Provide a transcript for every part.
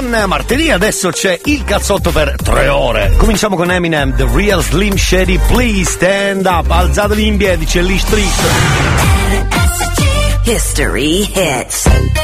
buon martedì, adesso c'è il cazzotto per tre ore. Cominciamo con Eminem, The Real Slim Shady, please stand up, alzatevi in piedi, c'è Lee Street. History hits.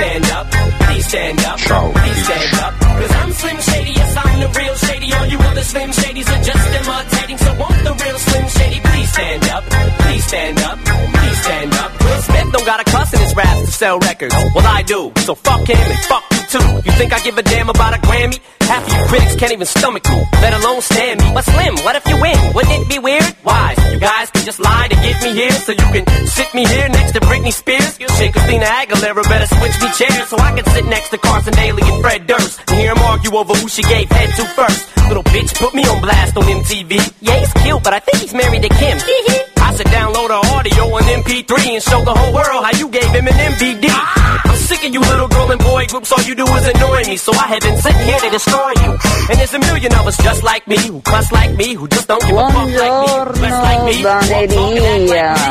stand up? Please stand up. Please stand up. Cause I'm Slim Shady, yes, I'm the real Shady. All you other Slim Shadys are just imitating. So won't the real Slim Shady please stand up? Please stand up. Please stand up. Will Smith don't got a cuss in his raps to sell records. Well, I do. So fuck him and fuck you too. You think I give a damn about a Grammy? Half you critics can't even stomach me, let alone stand me. But Slim, what if you win? Wouldn't it be weird? Why? You guys can just lie to get me here, so you can sit me here next to Britney Spears. Shit, Christina Aguilera better switch me chairs so I can sit next to Carson Daly and Fred Durst and hear them argue over who she gave head to first. Little bitch put me on blast on MTV. Yeah, he's cute, but I think he's married to Kim. I should download her audio on MP3 and show the whole world how you gave him an MVD. I'm sick of you little girl and boy groups, all you do is annoy me, so I have been sitting here to destroy you. And there's a million of us just like me, who cuss like me, who just don't give a fuck like me, who dress like me, who act like me.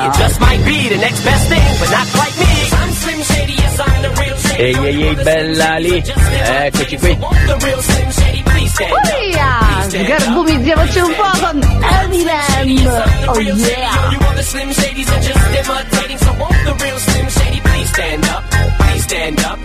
It just might be the next best thing, but not quite me. I'm Slim Shady, yes, I'm the real. Ehi, ehi, ehi, bella lì. Eccoci qui. Uia! Sgarbumizziamoci un po' con Eminem! Oh yeah! Stand up? Stand up.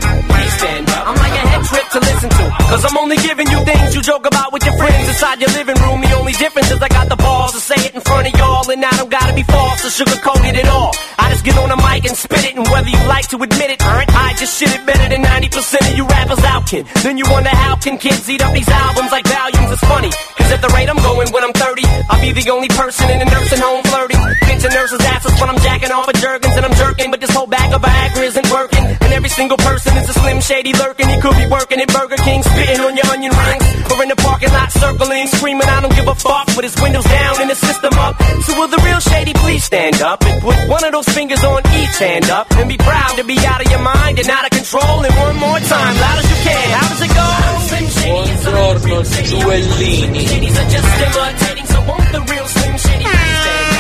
Stand up. I'm like a head trip to listen to, cause I'm only giving you things you joke about with your friends inside your living room. The only difference is I got the balls to say it in front of y'all, and I don't gotta be false or sugarcoat it at all. I just get on a mic and spit it, and whether you like to admit it, or I just shit it better than 90% of you rappers out, kid. Then you wonder how can kids eat up these albums like volumes? It's funny, cause at the rate I'm going when I'm 30, I'll be the only person in a nursing home flirting. Pinching nurses' asses when I'm jacking off of Jergens and I'm jerking, but this whole bag of Viagra isn't working. And every single person is a slim shady lurking. He could be working at Burger King, spitting on your onion rings, or in the parking lot circling, screaming, I don't give a fuck, with his windows down and his system up. So will the real shady please stand up and put one of those fingers on each hand up and be proud to be out of your mind and out of control. And one more time, loud as you can. How does it go? Slim Shady is Buongiorno, Giuellini. Ladies are just imitating, so won't the real Slim Shady please stand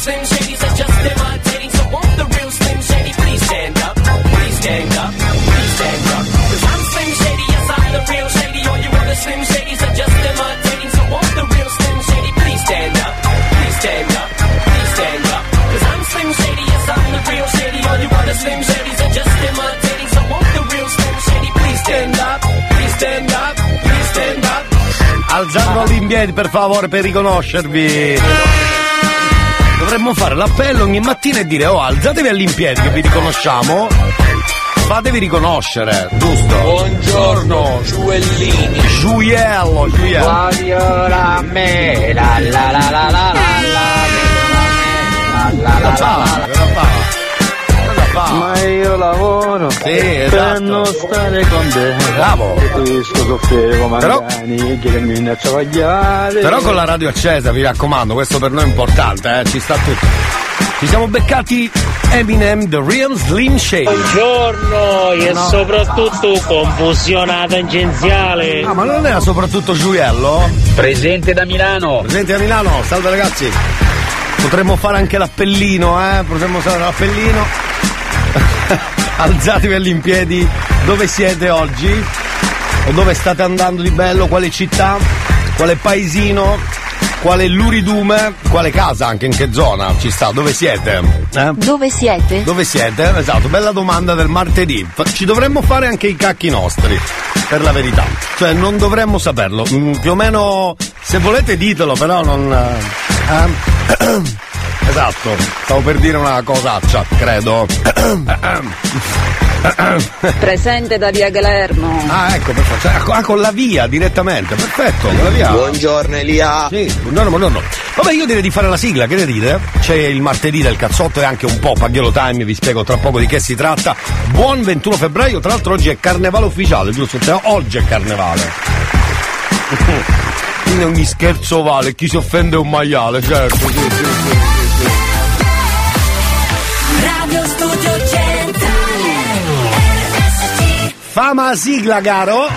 Slim Shadys are just imitating, so won't the real Slim Shady please stand up? Please stand up. Please stand up. Cause I'm Slim Shady, yes, I'm the real Shady. All you other Slim Shadys are just imitating, so won't the real Slim Shady please stand up? Please stand up. Please stand up. Cause I'm Slim Shady, yes, I'm the real Shady. All you other Slim Shadys are just imitating, so won't the real Slim Shady please stand up? Please stand up. Please stand up. Alzandoli in piedi per favore per riconoscervi. Dovremmo fare l'appello ogni mattina e dire oh alzatevi all'impiedi che vi riconosciamo. Fatevi riconoscere, giusto? Buongiorno, Giuellini. Giuiello, Giuiello. Guardiola a me, la la la la la la la la la la la la Ma io lavoro Sì, per esatto. non stare con te. Bravo. Come Però- che mi. Però con la radio accesa, vi raccomando, questo per noi è importante, eh, ci sta tutto. Ci siamo beccati Eminem, The Real Slim Shady. Buongiorno e No. soprattutto confusione tangenziale. Ah, ma non era soprattutto Giuliello? Presente da Milano. Presente a Milano, salve ragazzi. Potremmo fare anche l'appellino, eh? Potremmo fare l'appellino. Alzatevi all'impiedi dove siete oggi? O dove state andando di bello? Quale città? Quale paesino? Quale luridume? Quale casa? Anche in che zona ci sta? Dove siete? Eh? Dove siete? Dove siete? Esatto, bella domanda del martedì. Ci dovremmo fare anche i cacchi nostri, per la verità. Cioè, non dovremmo saperlo. Mm, più o meno, se volete ditelo, però non. eh, eh. Esatto, stavo per dire una cosaccia, credo. Presente da via Galerno. Ah, ecco, perfetto. Cioè, ah, con la via direttamente, perfetto, con la via. Buongiorno Elia. Sì, buongiorno, buongiorno. Vabbè, io direi di fare la sigla, che ne dite? C'è il martedì del cazzotto e anche un po' Paghiolo Time, vi spiego tra poco di che si tratta. Buon 21 febbraio, tra l'altro oggi è carnevale ufficiale, giusto? Cioè, oggi è carnevale. Quindi ogni scherzo vale, chi si offende è un maiale, certo, sì, sì, sì. Radio Studio Centrale Fama sigla, caro.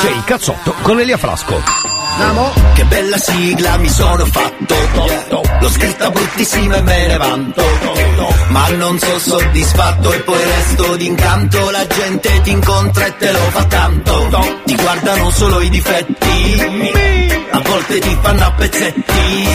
C'è il cazzotto con Elia Frasco. Andiamo? Che bella sigla mi sono fatto. L'ho scritta bruttissima e me ne vanto. Ma non sono soddisfatto e poi resto d'incanto. La gente ti incontra e te lo fa tanto. Ti guardano solo i difetti. A volte ti fanno a pezzetti.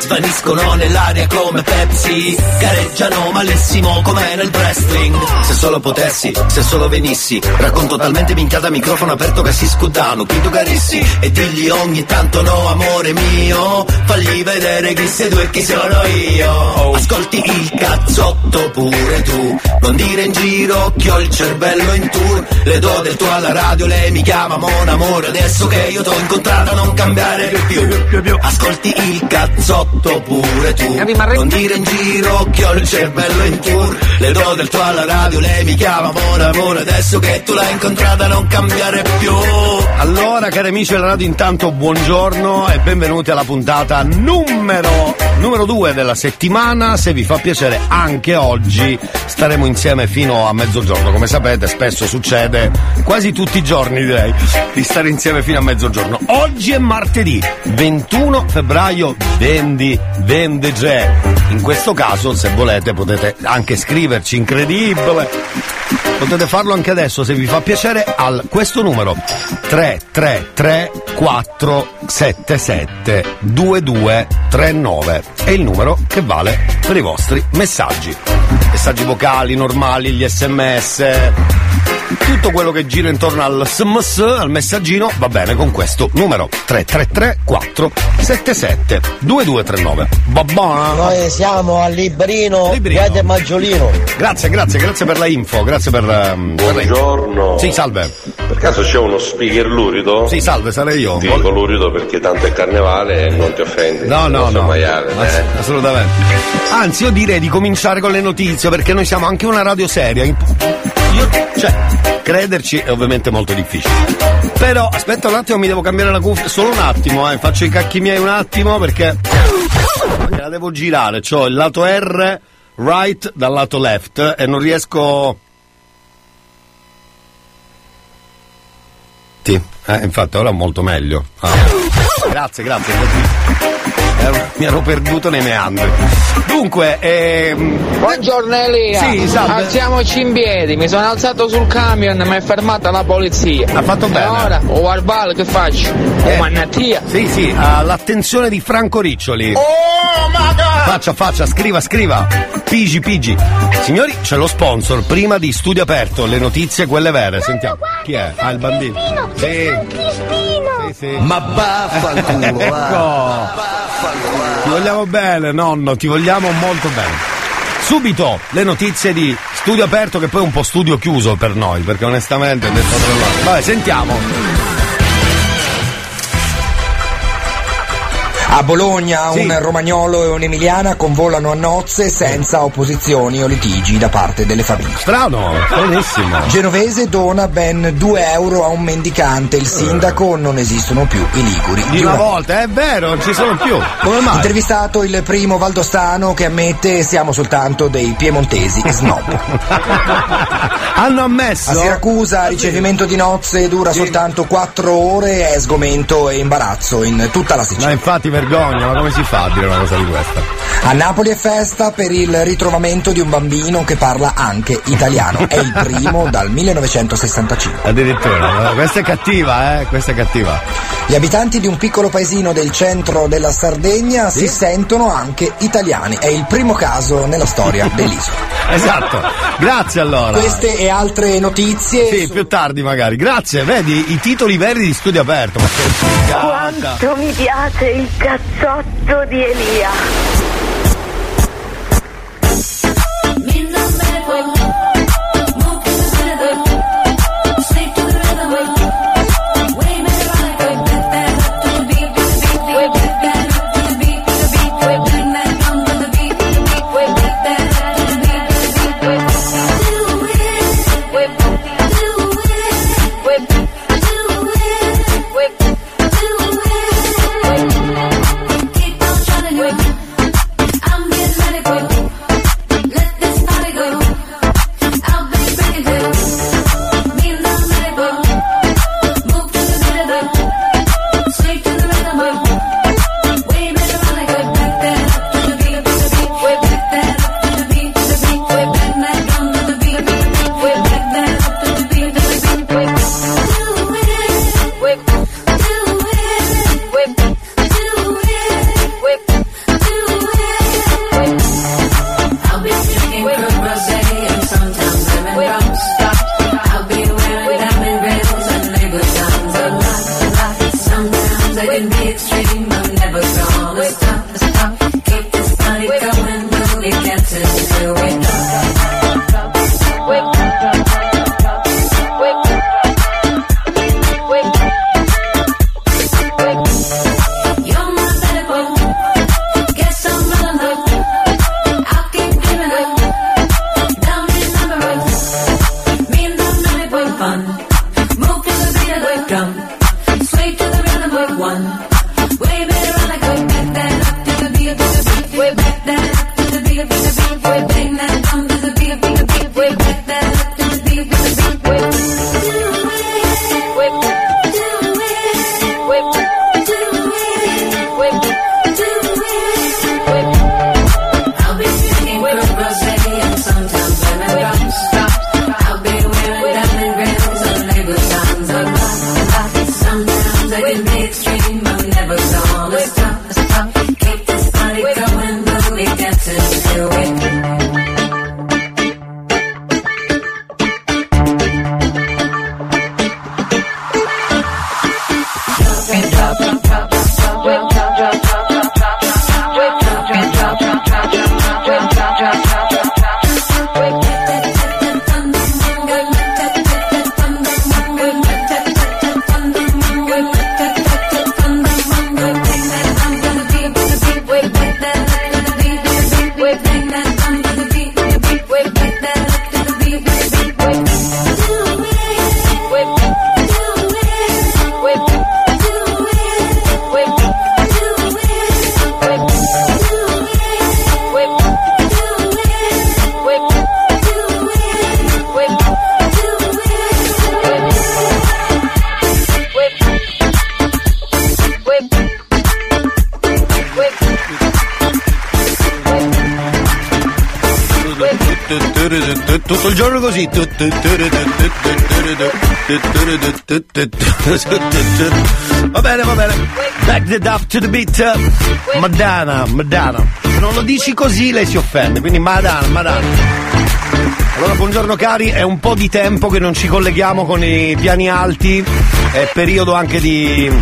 Svaniscono nell'aria come Pepsi. Gareggiano malissimo come nel wrestling. Se solo potessi, se solo venissi. Racconto talmente minchiata microfono aperto che si scudano Qui tu carissi? E digli ogni tanto no amore mio. Fagli vedere chi sei tu e chi sono io. Ascolti il cazzotto pure tu. Non dire in giro che ho il cervello in tour. Le do del tuo alla radio, lei mi chiama mon amore. Adesso che io t'ho incontrata non cambiare più Ascolti il cazzotto pure tu. Non dire in giro che ho il cervello in tour. Le do del tuo alla radio, lei mi chiama mon amore. Adesso che tu l'hai incontrata non cambiare più. Allora, cari amici della radio, intanto buongiorno e benvenuti alla puntata numero numero 2 della settimana. Se vi fa piacere, anche oggi staremo insieme fino a mezzogiorno. Come sapete, spesso succede quasi tutti i giorni, direi, di stare insieme fino a mezzogiorno. Oggi è martedì 21 febbraio, vendi, vende già. In questo caso, se volete, potete anche scriverci, incredibile. Potete farlo anche adesso se vi fa piacere al questo numero 333 477 2239 è il numero che vale per i vostri messaggi. Messaggi vocali normali, gli sms, tutto quello che gira intorno al sms, al messaggino, va bene con questo numero 333 477 2239. Va buona? Noi siamo al Librino, Librino. Piede Maggiolino. Grazie, grazie, grazie per la info, grazie per, ehm, per. Buongiorno. Sì, salve. Per caso c'è uno speaker lurido? Sì, salve, sarei io. Ti dico lurido perché tanto è carnevale e non ti offendi. No, no, no. maiale, Ass- eh. assolutamente. Anzi, io direi di cominciare con le notizie perché noi siamo anche una radio seria. Io, cioè, crederci è ovviamente molto difficile. Però, aspetta un attimo, mi devo cambiare la cuffia. Solo un attimo, eh. Faccio i cacchi miei un attimo perché. La devo girare. C'ho il lato R right dal lato left e non riesco. Sì, eh, infatti ora è molto meglio. Ah. Grazie, grazie. Ero- mi ero perduto nei meandri. Dunque, ehm, Buongiorno Elia. Sì, salve. Alziamoci in piedi, mi sono alzato sul camion mi è fermata la polizia. Ha fatto bene. E ora, o Warbal che faccio? Eh. Oh mannattia. Sì, sì, all'attenzione di Franco Riccioli. Oh my god! Faccia, faccia, scriva, scriva. Pigi, pigi. Signori, c'è lo sponsor. Prima di studio aperto, le notizie, quelle vere. Sentiamo. Chi è? Ah, il bambino. Sì. Sì, sì. Ma vaffanculo Ecco. Ti vogliamo bene, nonno, ti vogliamo molto bene. Subito le notizie di studio aperto, che poi è un po' studio chiuso per noi, perché onestamente detto tra loro. Vabbè, sentiamo. A Bologna Sì. un romagnolo e un'emiliana convolano a nozze senza opposizioni o litigi da parte delle famiglie. Strano, stranissimo. Genovese dona ben 2 euro a un mendicante, il sindaco non esistono più i liguri. Di una volta, è vero, non ci sono più. Come mai? Intervistato il primo valdostano che ammette siamo soltanto dei piemontesi snob. Hanno ammesso? A Siracusa ricevimento di nozze dura soltanto 4 ore e sgomento e imbarazzo in tutta la Sicilia. Ma infatti vergogna, ma come si fa a dire una cosa di questa? A Napoli è festa per il ritrovamento di un bambino che parla anche italiano. È il primo dal 1965. Addirittura, questa è cattiva, eh? Questa è cattiva. Gli abitanti di un piccolo paesino del centro della Sardegna si sentono anche italiani. È il primo caso nella storia dell'isola. Esatto, grazie allora. Queste e altre notizie. Sì, più tardi magari. Grazie, vedi i titoli veri di studio aperto. Ma che Quanto mi piace il cazzotto di Elia. Tutto il giorno così. Va bene, va bene. Back it up to the beat. Madonna, Madonna. Se non lo dici così lei si offende, quindi Madonna, Madonna. Allora, buongiorno cari, è un po' di tempo che non ci colleghiamo con i piani alti, è periodo anche di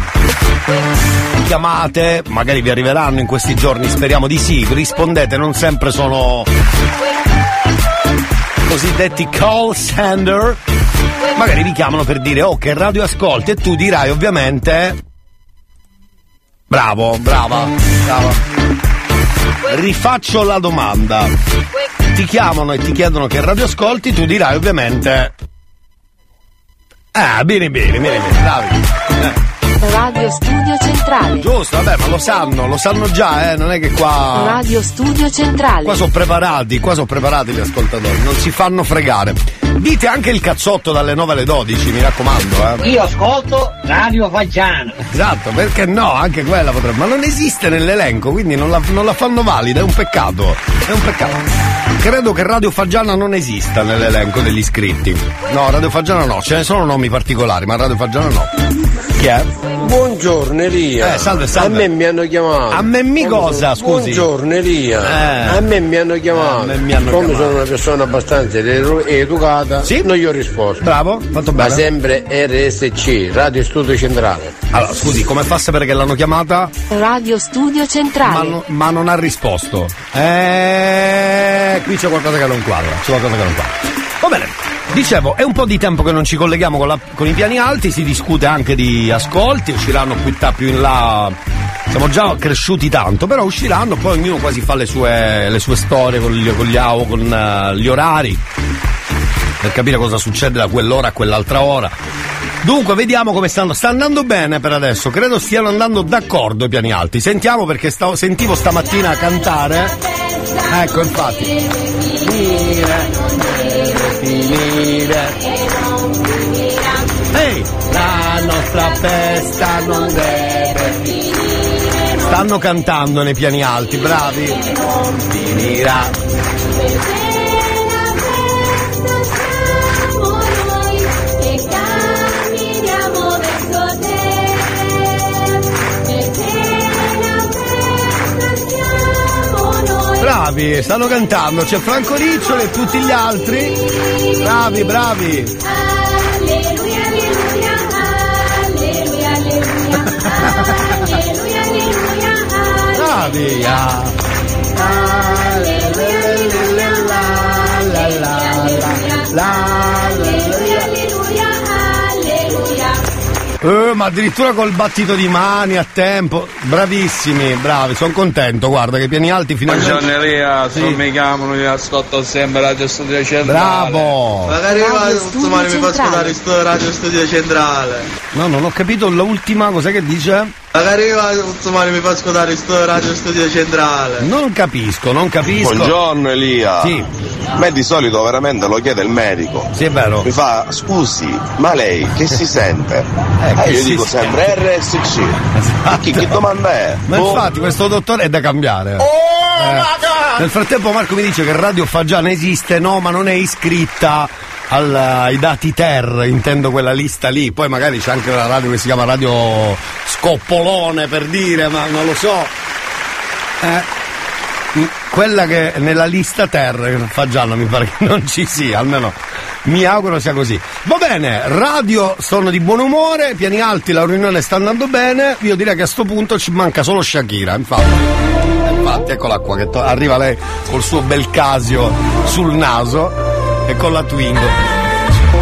chiamate, magari vi arriveranno in questi giorni, speriamo di sì, rispondete, non sempre sono cosiddetti call sender, magari vi chiamano per dire oh che radio ascolti e tu dirai ovviamente Bravo, brava, brava. Rifaccio la domanda. Ti chiamano e ti chiedono che radio ascolti, tu dirai ovviamente. Ah, bene, bene, bene, bene, bravi. Eh. Radio Studio Centrale. Giusto, vabbè, ma lo sanno, lo sanno già, eh, non è che qua. Radio Studio Centrale. Qua sono preparati, qua sono preparati gli ascoltatori, non si fanno fregare. Dite anche il cazzotto dalle 9 alle 12, mi raccomando, eh. Io ascolto Radio Faggiana. Esatto, perché no, anche quella potrebbe. Ma non esiste nell'elenco, quindi non la, non la fanno valida, è un peccato. È un peccato. Credo che Radio Faggiana non esista nell'elenco degli iscritti. No, Radio Faggiana no, ce ne sono nomi particolari, ma Radio Faggiana no. Chi è? Buongiorno Elia. Eh, salve, salve. A me mi hanno chiamato. A me mi cosa, scusi? Buongiorno Elia. Eh. A me mi hanno chiamato. A me mi hanno Come chiamato. sono una persona abbastanza edu- educata, non gli ho risposto. Bravo, fatto Ma bene. sempre RSC, Radio Studio Centrale. Allora, scusi, come fa a sapere che l'hanno chiamata? Radio Studio Ma, Centrale. no- ma non ha risposto. Eh, qui c'è qualcosa che non quadra. C'è qualcosa che non quadra. Va bene. Dicevo, è un po' di tempo che non ci colleghiamo con, la- con i piani alti, si discute anche di ascolti, usciranno ta- più in là. Siamo già cresciuti tanto, però usciranno, poi ognuno quasi fa le sue, le sue storie con gli, con gli, au- con, eh, gli orari per capire cosa succede da quell'ora a quell'altra ora. Dunque, vediamo come stanno. Sta andando bene per adesso, credo stiano andando d'accordo i piani alti. Sentiamo perché stavo- sentivo stamattina cantare. Ecco, infatti. Finire. Ehi, la nostra festa non deve finire. Stanno cantando nei piani alti, bravi. Non finirà. Bravi, stanno cantando, c'è Franco Riccioli e tutti gli altri. Bravi, bravi. Bravi. ah. Eh, ma addirittura col battito di mani a tempo. Bravissimi, bravi, sono contento. Guarda che i piani alti finalmente. Buongiorno Elia, Sì. mi chiamano, io ascolto sempre Radio Studio Centrale. Bravo! Magari Radio domani mi fa ascoltare Radio Studio Centrale. No, non ho capito l'ultima, cos'è che dice? Magari domani mi fa ascoltare sto Radio Studio Centrale. Non capisco, non capisco. Buongiorno Elia. Sì. A me di solito veramente lo chiede il medico. Sì, è vero. Mi fa, scusi, ma lei che si sente? Eh, Eh, io si dico sente. sempre RSC. Chi, che domanda è? Ma Boh. infatti questo dottore è da cambiare. Oh, Eh. Nel frattempo Marco mi dice che Radio Fagiana esiste, no, ma non è iscritta al- ai dati Ter, intendo quella lista lì. Poi magari c'è anche una radio che si chiama Radio Scoppolone per dire, ma non lo so. Eh, quella che nella lista Ter, Fagiana mi pare che non ci sia, almeno mi auguro sia così. Va bene, radio sono di buon umore, piani alti, la riunione sta andando bene, io direi che a sto punto ci manca solo Shakira, infatti. Infatti, eccola qua, che to- arriva lei col suo bel casio sul naso e con la Twingo.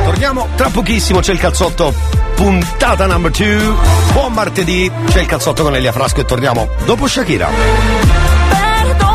Torniamo tra pochissimo, c'è il cazzotto puntata number 2. Buon martedì, c'è il cazzotto con Elia Frasco e torniamo dopo Shakira. Perdón,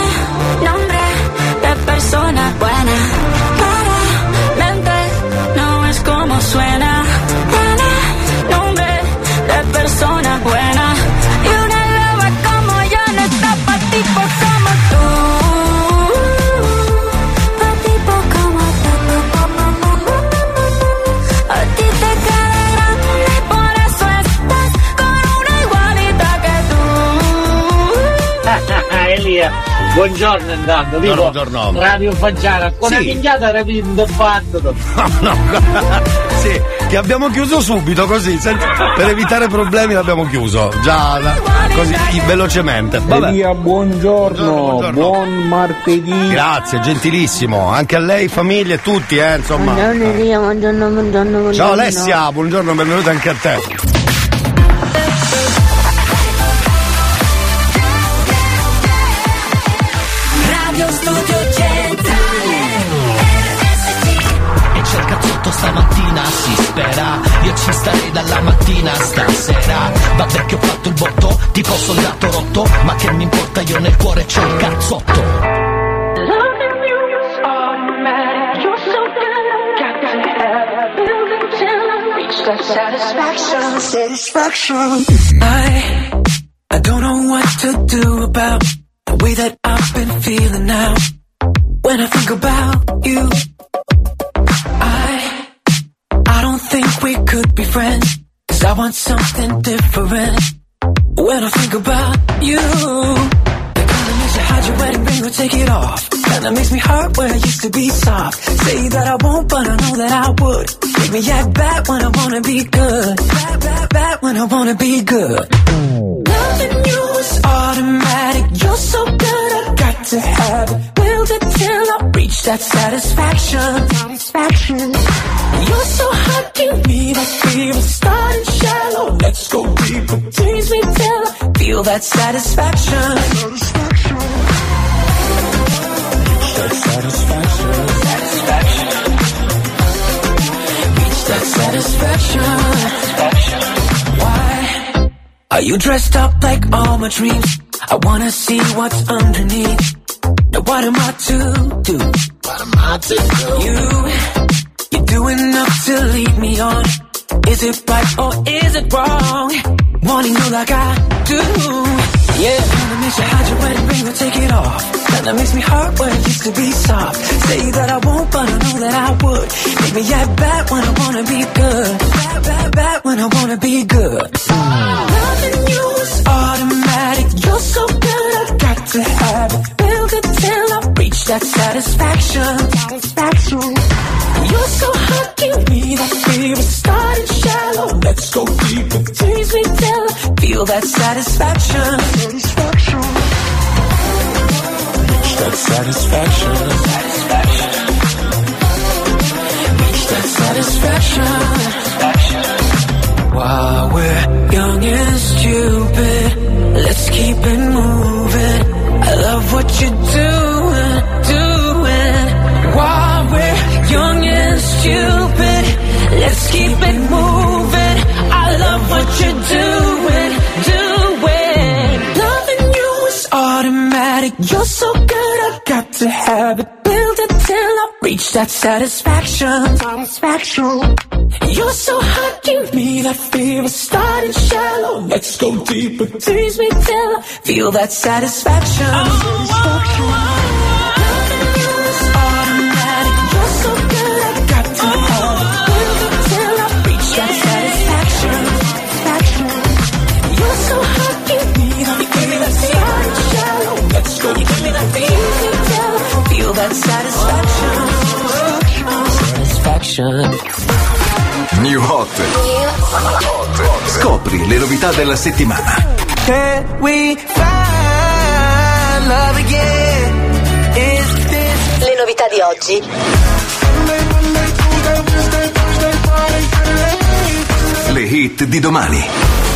Nombre de persona buena. Claramente no es como suena. Nombre de persona buena. Buongiorno intanto, dico Buongiorno. Radio Fagiana, con Sì. una minchiata era vinto fatto. No, sì, che abbiamo chiuso subito così, senza- per evitare problemi l'abbiamo chiuso. Già, la- così velocemente. Vabbè. Elia, buongiorno, buon martedì. Grazie, gentilissimo. Anche a lei, famiglia e tutti, eh, insomma. Buongiorno Elia, buongiorno, buongiorno, buongiorno. Ciao Alessia, buongiorno, benvenuta anche a te. Starei dalla mattina a stasera Vabbè che ho fatto il botto, tipo soldato rotto Ma che mi importa, io nel cuore c'ho il cazzotto Satisfaction, satisfaction. I, I don't know what to do about the way that I've been feeling now. When I think about you, be friends. Cause I want something different. When I think about you, the kind of makes you hide your wedding ring or take it off. Kinda makes me hurt where I used to be soft. Say that I won't, but I know that I would. Make me act bad when I wanna be good. Bad, bad, bad when I wanna be good. Loving you is automatic. You're so good, I got to have it. Build it till I reach that satisfaction. Satisfaction. You're so hot, give me that fever. Starting shallow, let's go deeper. Tease me till I feel that satisfaction. Satisfaction. Reach that satisfaction. Satisfaction. Reach that satisfaction. Satisfaction. Are you dressed up like all my dreams? I wanna see what's underneath. Now what am I to do? What am I to do? You, you do enough to lead me on. Is it right or is it wrong? Wanting you like I do. Yeah, kinda makes you hide your wedding ring or take it off. Kinda makes me hurt where it used to be soft. Say that I won't, but I know that I would. Make me act bad when I wanna be good. Bad, bad, bad when I wanna be good. Loving you is automatic. You're so good, I got to have it. Build it till I reach that satisfaction. Satisfaction. You're so hot, give me that fever. Starting shallow, let's go deeper. Tease me till I feel that satisfaction. Satisfaction. Reach that satisfaction. Satisfaction. Reach that satisfaction. While we're young and stupid, let's keep it moving. I love what you're doing, doing. While we're young and stupid, let's keep it moving. I love what you're doing, doing. Loving you is automatic. You're so good, I got to have it. Reach that satisfaction. Satisfaction. You're so hot, give me that fever. Starting shallow, let's go deeper. Tease me till I feel that satisfaction. satisfaction. Loving you is automatic. You're so good, I got to have it. Build it till I reach that satisfaction. Satisfaction. You're so hot, give me that fever. Starting shallow, let's go deeper. Tease me till I feel that satisfaction. Satisfaction. New Hot. Scopri le novità della settimana. Can we find love again? novità di oggi? Le hit di domani.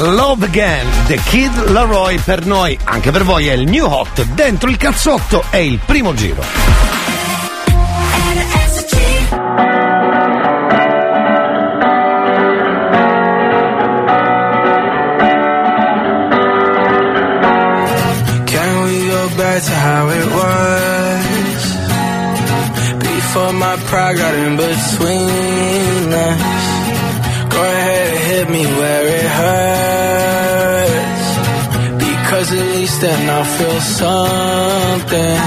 Love Again, The Kid Laroi per noi, anche per voi è il new hot, dentro il cazzotto è il primo giro. Can we go back to how it was? Before my pride got in between us. Go ahead and hit me where then I'll feel something.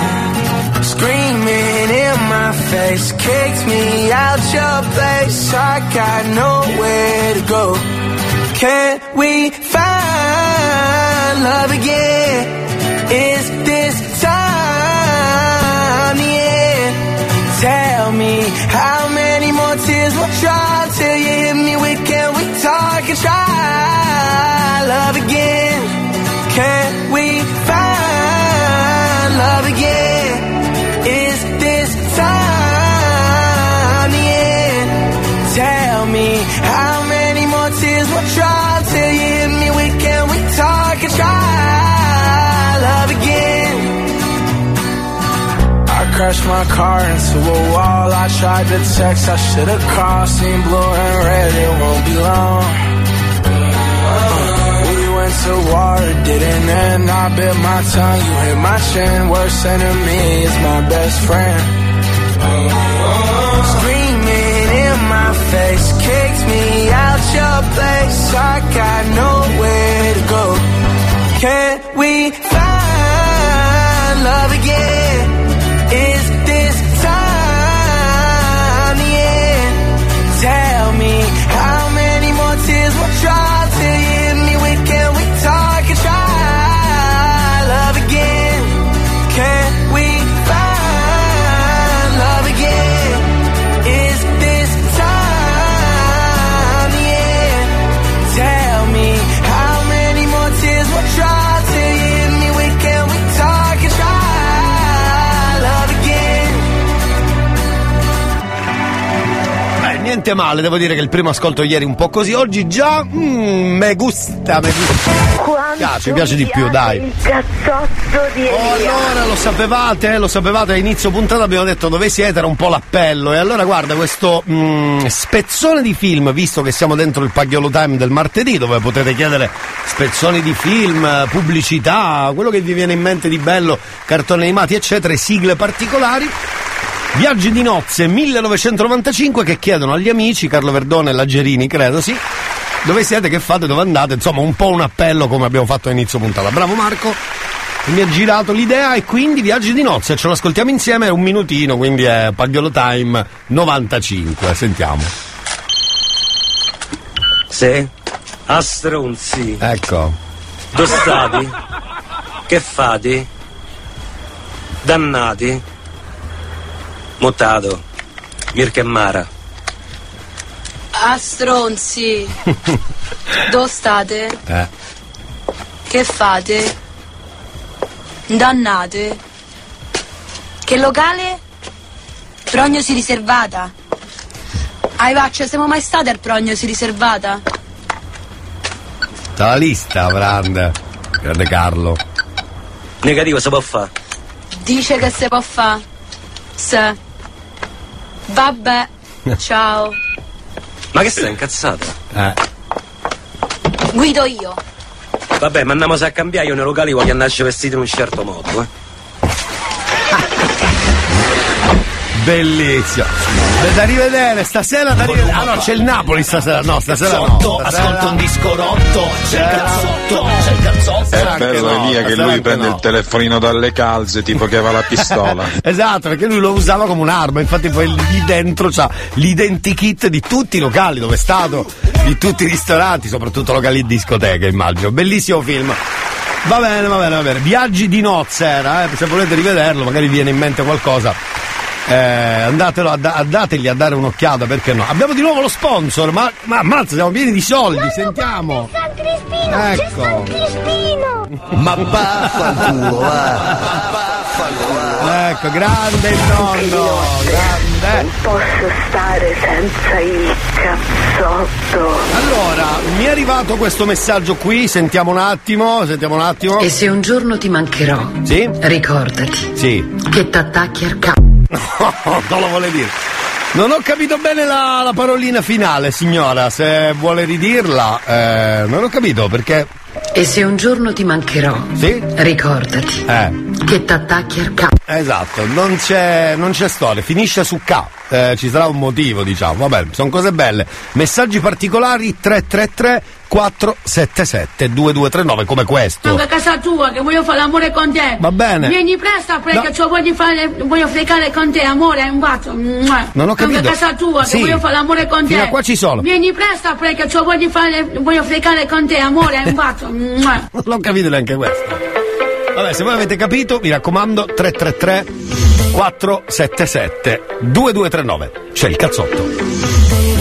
Screaming in my face, kicked me out your place. I got nowhere to go. Can we find love again? Is this time the end? Tell me how many more tears will drop till you hit me with can we talk and try love again? Can find love again? Is this time the end? Tell me how many more tears will you hit me can we talk and try love again? I crashed my car into a wall. I tried to text, I should have called. Seen blue and red, it won't be long. Went to war, it didn't end. I bit my tongue, you hit my chin. Worst enemy is my best friend. Screaming in my face, kicked me out your place. I got nowhere to go. Can we find love again? Niente male, devo dire che il primo ascolto ieri un po' così, oggi già mm, me gusta, me gusta. Piace, mi piace di più, dai. Il cazzotto di Oh, Elia. allora lo sapevate, eh, lo sapevate a inizio puntata abbiamo detto dove siete, era un po' l'appello. E allora guarda questo mm, spezzone di film, visto che siamo dentro il Pagliolo Time del martedì, dove potete chiedere spezzoni di film, pubblicità, quello che vi viene in mente di bello, cartoni animati, eccetera, e sigle particolari. Viaggi di nozze 1995 che chiedono agli amici, Carlo Verdone e Laggerini, credo, sì. Dove siete, che fate, dove andate? Insomma, un po' un appello come abbiamo fatto a inizio puntata. Bravo Marco, mi ha girato l'idea e quindi Viaggi di nozze, ce lo ascoltiamo insieme, è un minutino, quindi è Pagliolo Time 95. Sentiamo. Sì? A stronzi. Ecco. Dove stati? Che fate? Dannati? Mutato. Mirka e Mara. Ah, stronzi. Dove state? Eh. Che fate? Dannate. Che locale? Prognosi riservata. Ai vaccia, siamo mai stati al prognosi riservata? C'ha la lista, grande. Grande Carlo. Negativo si può fare. Dice che si può fare. Se. Vabbè. Ciao. Ma che sei incazzata? Eh. Guido io. Vabbè, ma andiamo a cambiare, io nei locali voglio andarci vestito in un certo modo, eh. Bellissimo. Da rivedere, stasera da rivedere. Ah no, c'è il Napoli stasera. No, stasera no. Stasera- ascolta un disco rotto, c'è il cazzotto, c'è il cazzotto. È anche bello no, Elia che lui prende no. il telefonino dalle calze, tipo che aveva la pistola. Esatto, perché lui lo usava come un'arma, infatti poi lì dentro c'ha l'identikit di tutti i locali dove è stato, di tutti i ristoranti, soprattutto locali di discoteca, immagino. Bellissimo film. Va bene, va bene, va bene. Viaggi di nozze era, eh? se volete rivederlo, magari vi viene in mente qualcosa. Eh, andatelo a da- andategli a dare un'occhiata, perché no? Abbiamo di nuovo lo sponsor, ma, ma ammazza, siamo pieni di soldi, sentiamo. San Crispino, Ecco. c'è San Crispino. Ma vaffanculo, Ecco, grande il nonno, grande. Non posso stare senza il cazzotto. Allora, mi è arrivato questo messaggio qui, sentiamo un attimo, sentiamo un attimo. E se un giorno ti mancherò, Sì? ricordati Sì. che t'attacchi al capo. non lo vuole dire. Non ho capito bene la, la parolina finale, signora. Se vuole ridirla, eh, non ho capito perché. E se un giorno ti mancherò, Sì? ricordati Eh. che t'attacchi al capo. Esatto, non c'è, non c'è storia, finisce su K, eh, ci sarà un motivo, diciamo. Vabbè, sono cose belle. Messaggi particolari 333 477 2239 come questo. Vengo a casa tua che voglio fare l'amore con te. Va bene. Vieni presto perché No. cioè, voglio, fare, voglio fregare con te, amore, un bacio. Non ho Vengo capito. a casa tua Sì. che voglio fare l'amore con Fino te. a qua ci sono. Vieni presto perché cioè, voglio, fare, voglio fregare con te, amore, un bacio. Non l'ho capito neanche questo. Vabbè, se voi avete capito, mi raccomando, 333 477 2239. C'è il cazzotto.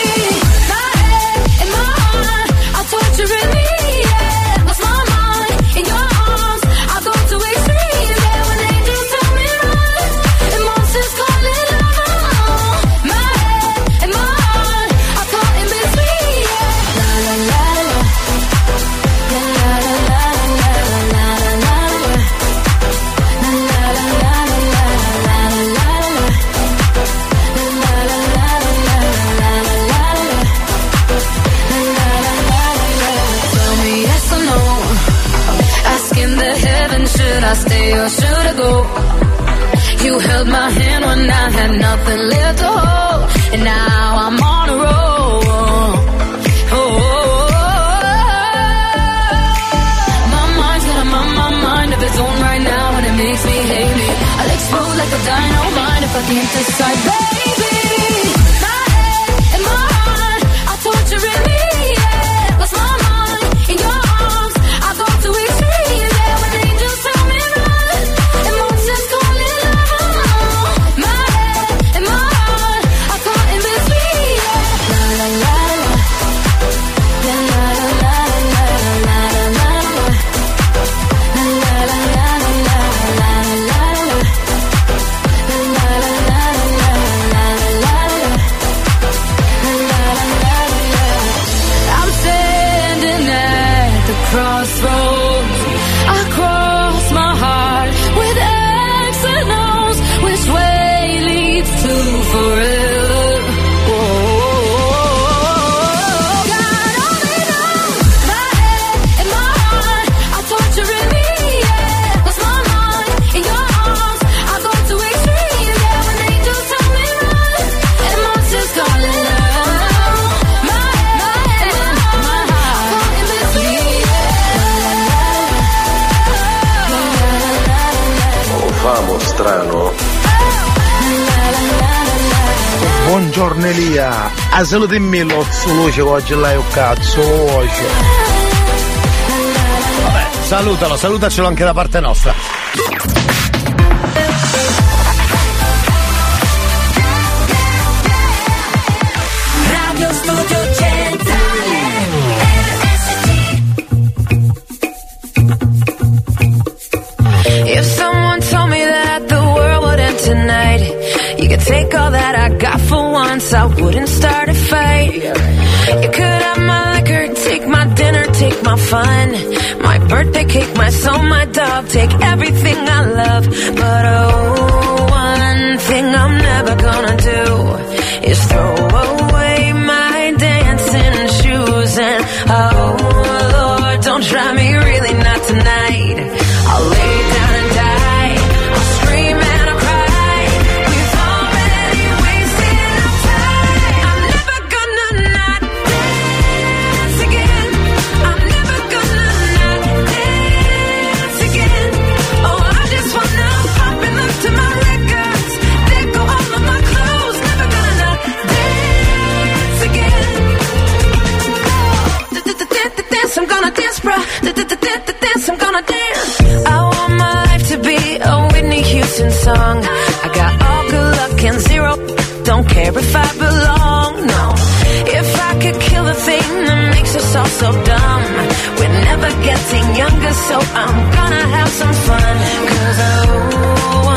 Salute in me l'ozzo luce oggi l'hai un cazzo oggi. Vabbè, salutalo, salutacelo anche da parte nostra. Fun, my birthday cake, my soul, my dog, take everything I love. But oh, dancing song. I got all good luck and zero. Don't care if I belong, no. If I could kill the thing that makes us all so dumb. We're never getting younger, so I'm gonna have some fun. Cause oh,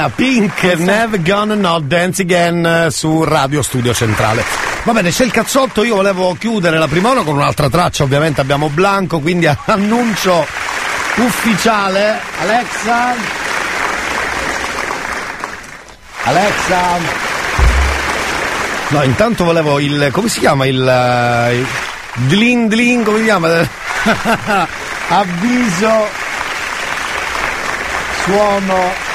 Yeah, Pink, Never Gonna Not Dance Again eh, su Radio Studio Centrale. Va bene, c'è il cazzotto, io volevo chiudere la prima ora con un'altra traccia, ovviamente abbiamo Blanco, quindi annuncio ufficiale. Alexa. Alexa. No, intanto volevo il. come si chiama il. eh, il Dlin Dlin, come si chiama? Avviso. Suono.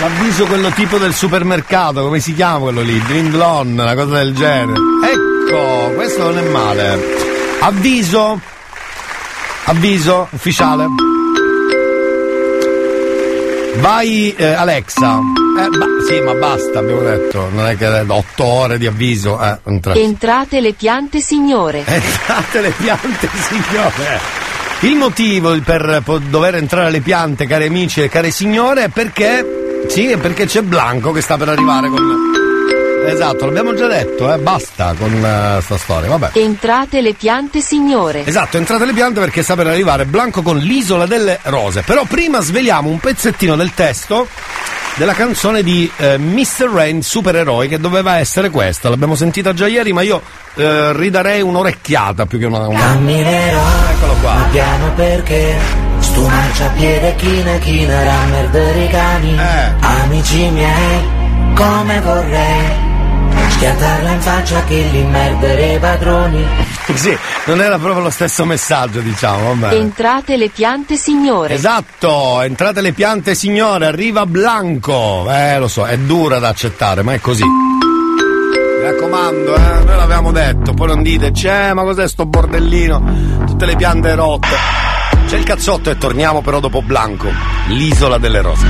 L'avviso quello tipo del supermercato, come si chiama quello lì? Dringlon, una cosa del genere. Ecco, questo non è male. Avviso. Avviso ufficiale. Vai eh, Alexa. Eh, ba- sì, ma basta, abbiamo detto. Non è che otto ore di avviso. Eh, Entrate le piante signore. Entrate le piante, signore. Il motivo per dover entrare le piante, cari amici e care signore, è perché. Sì, è perché c'è Blanco che sta per arrivare con. Esatto, l'abbiamo già detto, eh, basta con sta storia, vabbè. Entrate le piante signore. Esatto, entrate le piante perché sta per arrivare Blanco con l'isola delle rose. Però prima sveliamo un pezzettino del testo della canzone di eh, Mr. Rain Supereroi che doveva essere questa. L'abbiamo sentita già ieri, ma io eh, ridarei un'orecchiata più che una. una... Camminerò, Eccolo qua. ma piano perché sto marciapiede china china rammerdere i cani Eh. Amici miei, come vorrei Schiantarla in faccia che li merdere i padroni sì, non era proprio lo stesso messaggio, diciamo, vabbè. Entrate le piante signore. Esatto, entrate le piante signore, arriva Blanco. Eh, lo so, è dura da accettare, ma è così. Mi raccomando, eh, noi l'avevamo detto, poi non dite, c'è, ma cos'è sto bordellino? Tutte le piante rotte. C'è il cazzotto e torniamo però dopo Blanco, l'isola delle rose.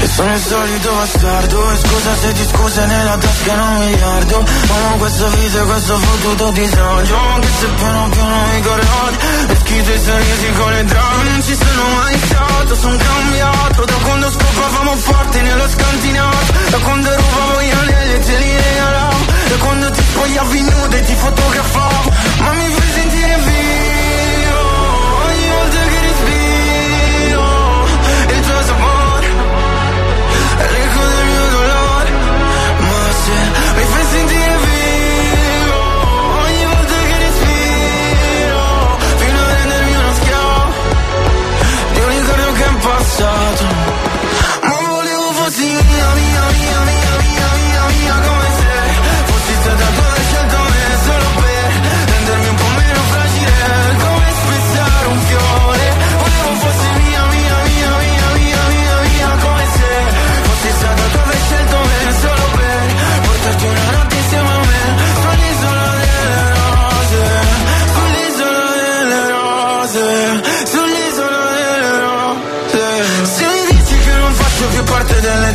E sono il solito bastardo E scusa se ti scuse nella tasca un miliardo Amo questa vita e questo fottuto disagio Anche se piano piano mi corrodi E schifo i sorrisi con le drame Non ci sono mai stato, sono cambiato. Da quando scopavamo forti nello scantinato. Da quando rubavo gli anelli e te li regalavo Da quando ti spogliavi nude e ti fotografavo. Ma mi fai passato. Ma volevo fossi mia, mia, mia.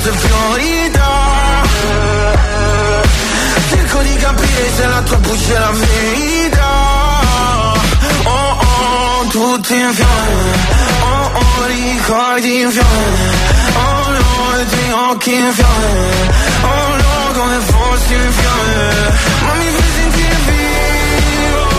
Delle tue priorità Cerco di capire se la tua voce è la verità Oh oh, tutti in fiamme Oh oh, ricordi in fiamme Oh no, i tuoi occhi in fiamme Oh no, come fossi in fiamme Ma mi fai sentire vivo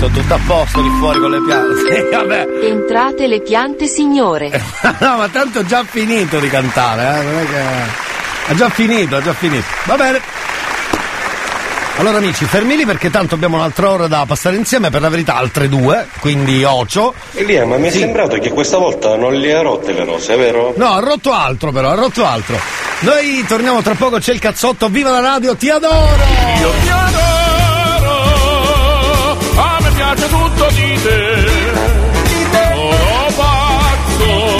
detto, tutto a posto lì fuori con le piante. Vabbè. Entrate le piante signore. no, ma tanto ho già finito di cantare, eh? Non è che. Ha già finito, ha già finito. Va bene. Allora amici, fermili perché tanto abbiamo un'altra ora da passare insieme, per la verità altre due, quindi ocio. Elia, ma mi è Sì. sembrato che questa volta non le ha rotte le rose, vero? No, ha rotto altro però, ha rotto altro. Noi torniamo tra poco, c'è il cazzotto, viva la radio, ti adoro! Io ti adoro, piace tutto di te. Sono pazzo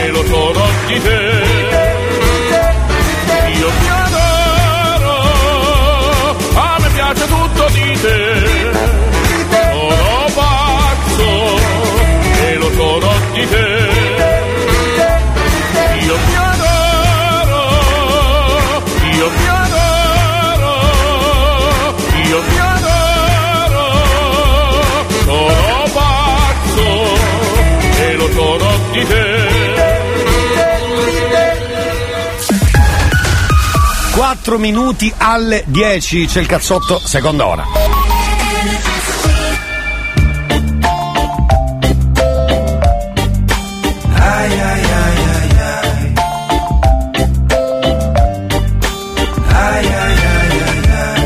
e lo sono di te. 4 minuti alle 10, c'è il cazzotto, seconda ora.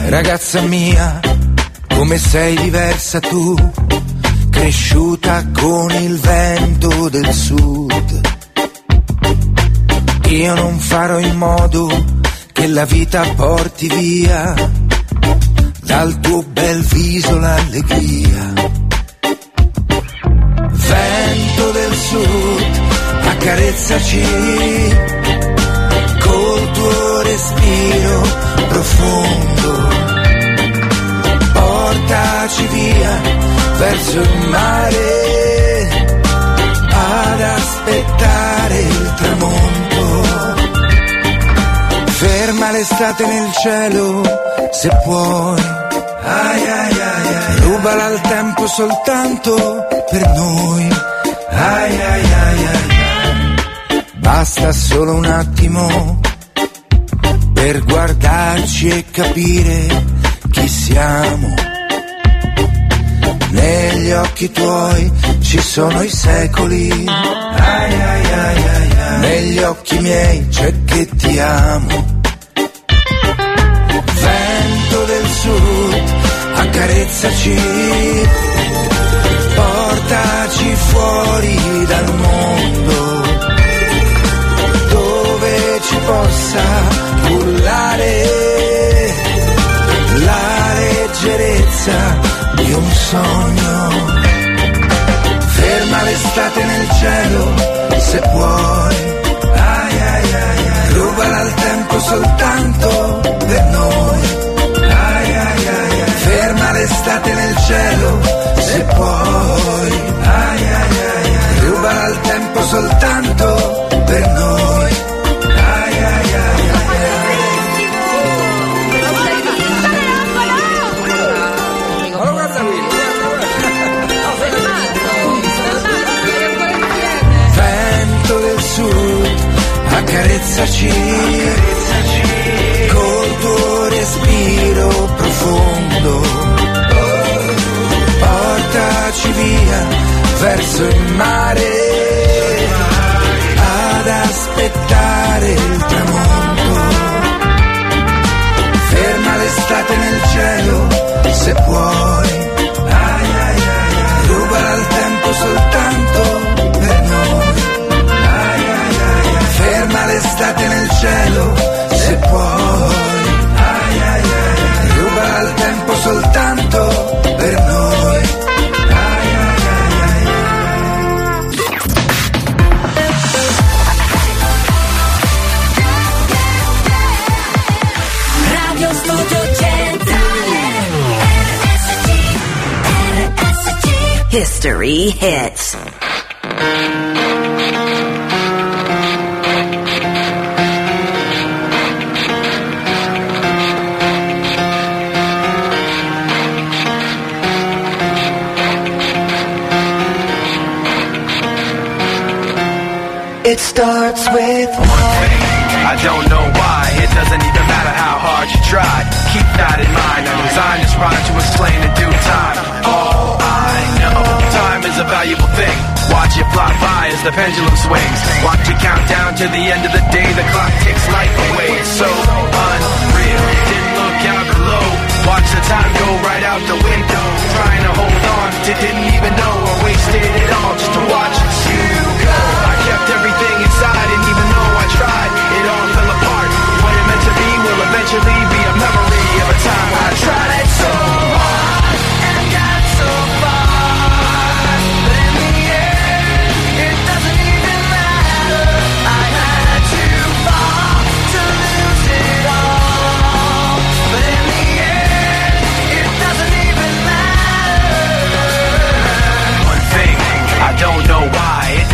Ragazza mia, come sei diversa tu Cresciuta con il vento del sud. Io non farò in modo la vita porti via Dal tuo bel viso l'allegria Vento del sud, accarezzaci col tuo respiro profondo. Portaci via verso il mare ad aspettare il tramonto. Ferma l'estate nel cielo se puoi. Ai ai ai ai. Rubala al tempo soltanto per noi. Ai ai ai. ai. Basta solo un attimo per guardarci e capire chi siamo. Negli occhi tuoi ci sono i secoli. Ai ai ai ai ai. Negli occhi miei c'è che ti amo. Sud, accarezzaci, portaci fuori dal mondo, dove ci possa cullare la leggerezza di un sogno. Ferma l'estate nel cielo, se puoi. Ai ai ai ai. Rubala il tempo soltanto l'estate nel cielo, se puoi. Ai, ai, ai, ai. Ruba il tempo soltanto per noi. Ai, ai, ai, ai. Accarezzaci, accarezzaci Portaci via verso il mare ad aspettare il tramonto. Ferma l'estate nel cielo se puoi. Ai, ai, ai, ai. Ruba il tempo soltanto per noi. Ferma l'estate nel cielo se puoi. Ai, ai, ai, ai. Ruba il tempo soltanto History hits. It starts with I don't know why, it doesn't even matter how hard you try. Keep that in mind, I designed this rhyme to explain in due time. All I know, time is a valuable thing. Watch it fly by as the pendulum swings. Watch it count down to the end of the day, the clock takes life away. It's so unreal. Didn't look out below. Watch the time go right out the window. Trying to hold on to didn't even know I wasted it all just to watch you go. I kept everything inside and even though I tried, it all fell apart. What it meant to be will eventually be a memory of a time I tried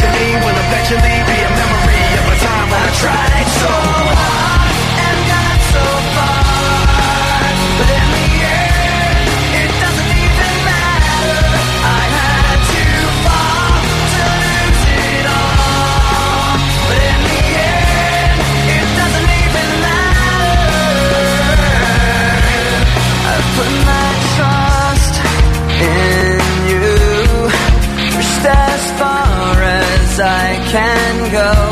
To me will eventually be a memory of a time when I tried so hard can go.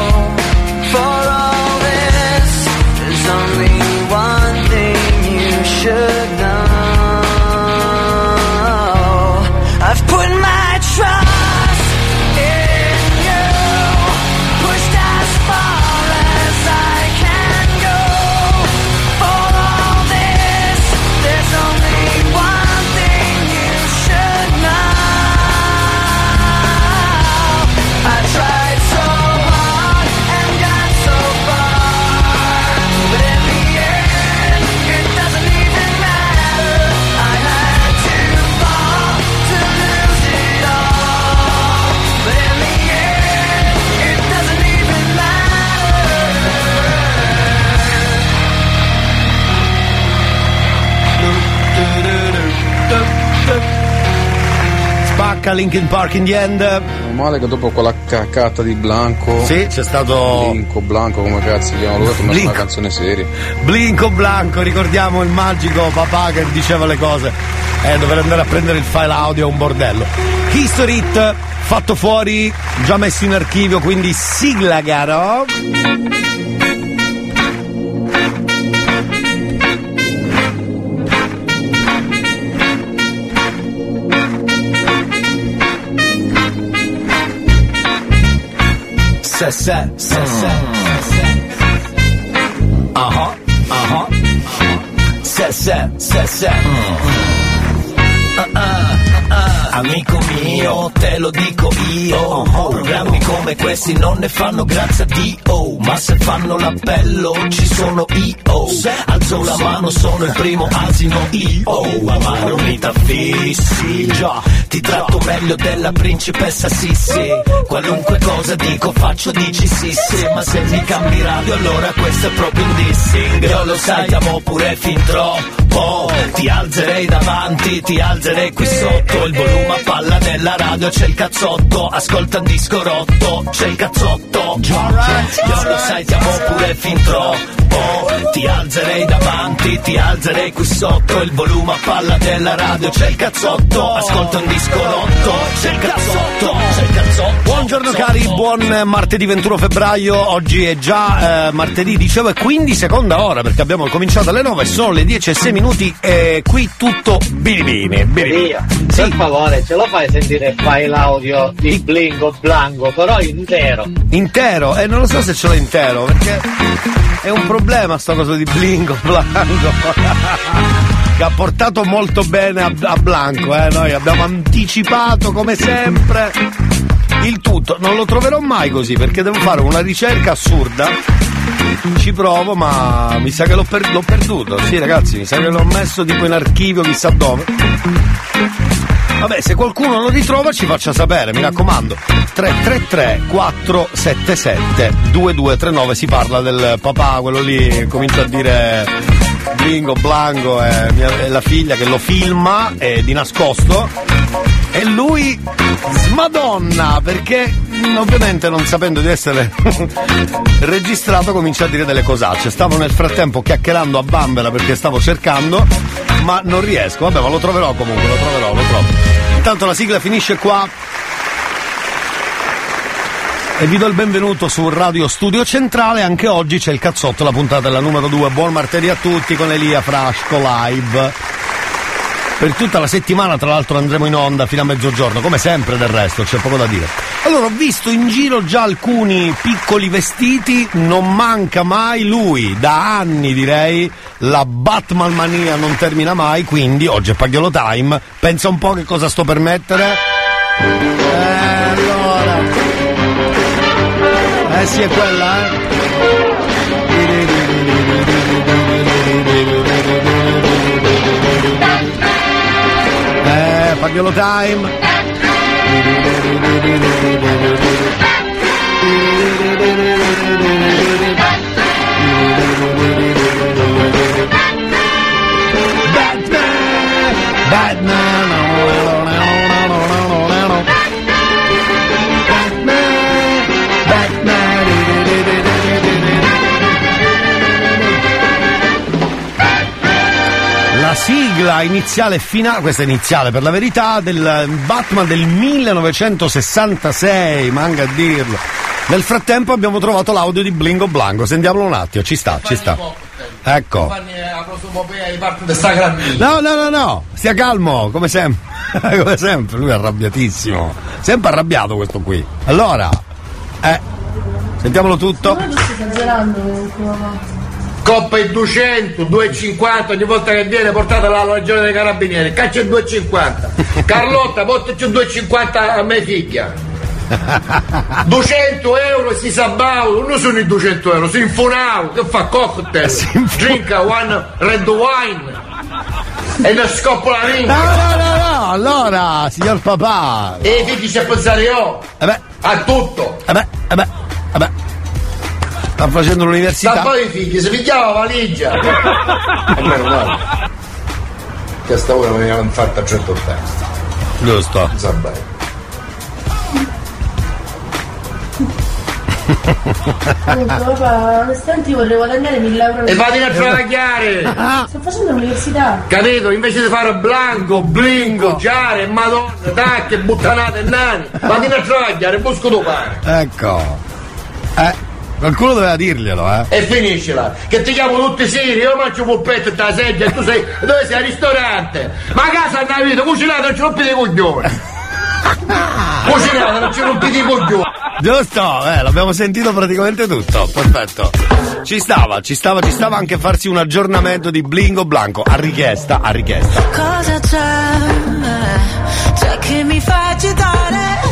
Spacca Linkin Park in the end. Meno male che dopo quella caccata di Blanco. Sì, c'è stato. Blinco, Blanco, come cazzo si chiama? Lui ha messo Blinco. una canzone seria. Blinco Blanco, ricordiamo il magico papà che diceva le cose. Eh, dover andare a prendere il file audio è un bordello. History Hit, fatto fuori, già messo in archivio, quindi sigla caro. Se, se, se, se, se. Uh-huh, uh-huh. Se, se, se, se. Amico mio, te lo dico io. Programmi come questi non ne fanno grazie a Dio. Ma se fanno l'appello ci sono io. Alzo la mano, sono il primo asino io. Amare unita fissi. Già, ti tratto meglio della principessa Sissi. Qualunque cosa dico faccio dici sì Ma se mi cambi radio allora questo è proprio un dissing. Io lo sai, amo pure fin troppo Ti alzerei davanti, ti alzerei qui sotto. Il volume a palla della radio c'è il cazzotto. Ascolta un disco rotto, c'è il cazzotto. Io lo sai, ti amo pure fin troppo Ti alzerei davanti, ti alzerei qui sotto. Il volume a palla della radio c'è il cazzotto. Ascolta un disco rotto, c'è il cazzotto, c'è il cazzotto. Buongiorno cari, buon martedì 21 febbraio, oggi è già eh, martedì, dicevo, è quindi seconda ora perché abbiamo cominciato alle 9, sono le 10 e 6 minuti e qui tutto biribini, biribini. Elia, per favore, ce lo fai sentire il file audio di Blingo Blanco, però intero. Intero, e non lo so se ce l'ho intero perché è un problema sta cosa di Blingo Blanco. che ha portato molto bene a, a Blanco, eh? noi abbiamo anticipato come sempre il tutto. Non lo troverò mai così perché devo fare una ricerca assurda. Ci provo, ma mi sa che l'ho, per- l'ho perduto. Sì, ragazzi, mi sa che l'ho messo tipo in archivio, chissà dove. Vabbè, se qualcuno lo ritrova ci faccia sapere, mi raccomando. 333 477 2239 si parla del papà, quello lì comincia a dire Blingo, Blanco e, mia- e la figlia che lo filma e di nascosto. E lui smadonna perché ovviamente non sapendo di essere registrato comincia a dire delle cosacce. Stavo nel frattempo chiacchierando a Bambera perché stavo cercando, ma non riesco. Vabbè, ma lo troverò comunque, lo troverò, lo trovo. Intanto la sigla finisce qua. E vi do il benvenuto su Radio Studio Centrale, anche oggi c'è il cazzotto, la puntata della numero 2. Buon martedì a tutti con Elia Frasco live. Per tutta la settimana, tra l'altro, andremo in onda fino a mezzogiorno, come sempre del resto, c'è poco da dire. Allora, ho visto in giro già alcuni piccoli vestiti, non manca mai lui, da anni direi, la Batman mania non termina mai, quindi oggi è Pagliolo Time, pensa un po' che cosa sto per mettere. Eh, allora. Eh sì, è quella, eh. Pagliolo Time. La sigla iniziale e finale, questa è iniziale per la verità, del Batman del 1966, manga a dirlo. Nel frattempo abbiamo trovato l'audio di Blingo Blanco, sentiamolo un attimo, ci sta, ci sta. Ecco. No, no, no, no, stia calmo, come sempre. come sempre, lui è arrabbiatissimo. Sempre arrabbiato questo qui. Allora, eh, sentiamolo tutto. Coppa e 200, 2,50 ogni volta che viene portata la legione dei carabinieri, caccia il 2,50. Carlotta, portaci un 2,50 a mia figlia. 200 euro si sabaulo, non sono i 200 euro, si infunavo, che fa cocktail, drinka one red wine e lo scoppolamento. No, no, no, no, allora, signor papà. E i figli c'è pensare io, Eh beh, a tutto. eh beh, eh beh, eh beh. Sta facendo l'università. poi i figli, si pigliava la valigia. Almeno guarda. Che sta ora venivano fatta a 180. Giusto. Bene. Papà, onestamente vorrei guadagnare 1000 euro. E vatti a travagliare! Sto facendo l'università. Capito? Invece di fare blanco, blingo, giare, madonna, tacche, buttanate e nani, vatti a travagliare, busco tuo pane. Ecco. Eh, qualcuno doveva dirglielo, eh. E finiscila, che ti chiamo tutti seri, io mangio polpetto e la sedia e tu sei, dove sei al ristorante? Ma a casa nella vita, cucinato non ce l'ho più dei coglioni. Cucinate, non ci rompete i coglioni. Giusto, eh, l'abbiamo sentito praticamente tutto. Perfetto. Ci stava, ci stava, ci stava anche farsi un aggiornamento di Blingo Blanco. A richiesta, a richiesta. Cosa c'è? C'è che mi fa agitare?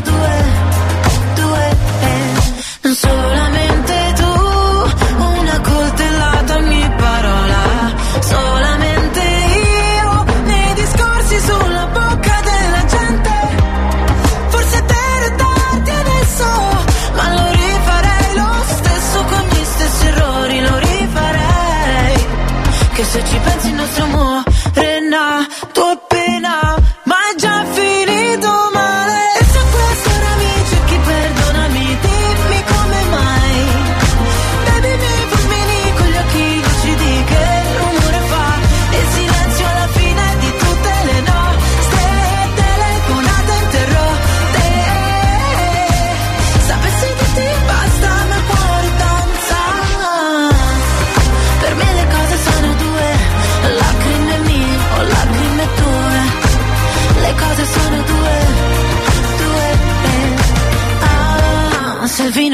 Due, due. Non solamente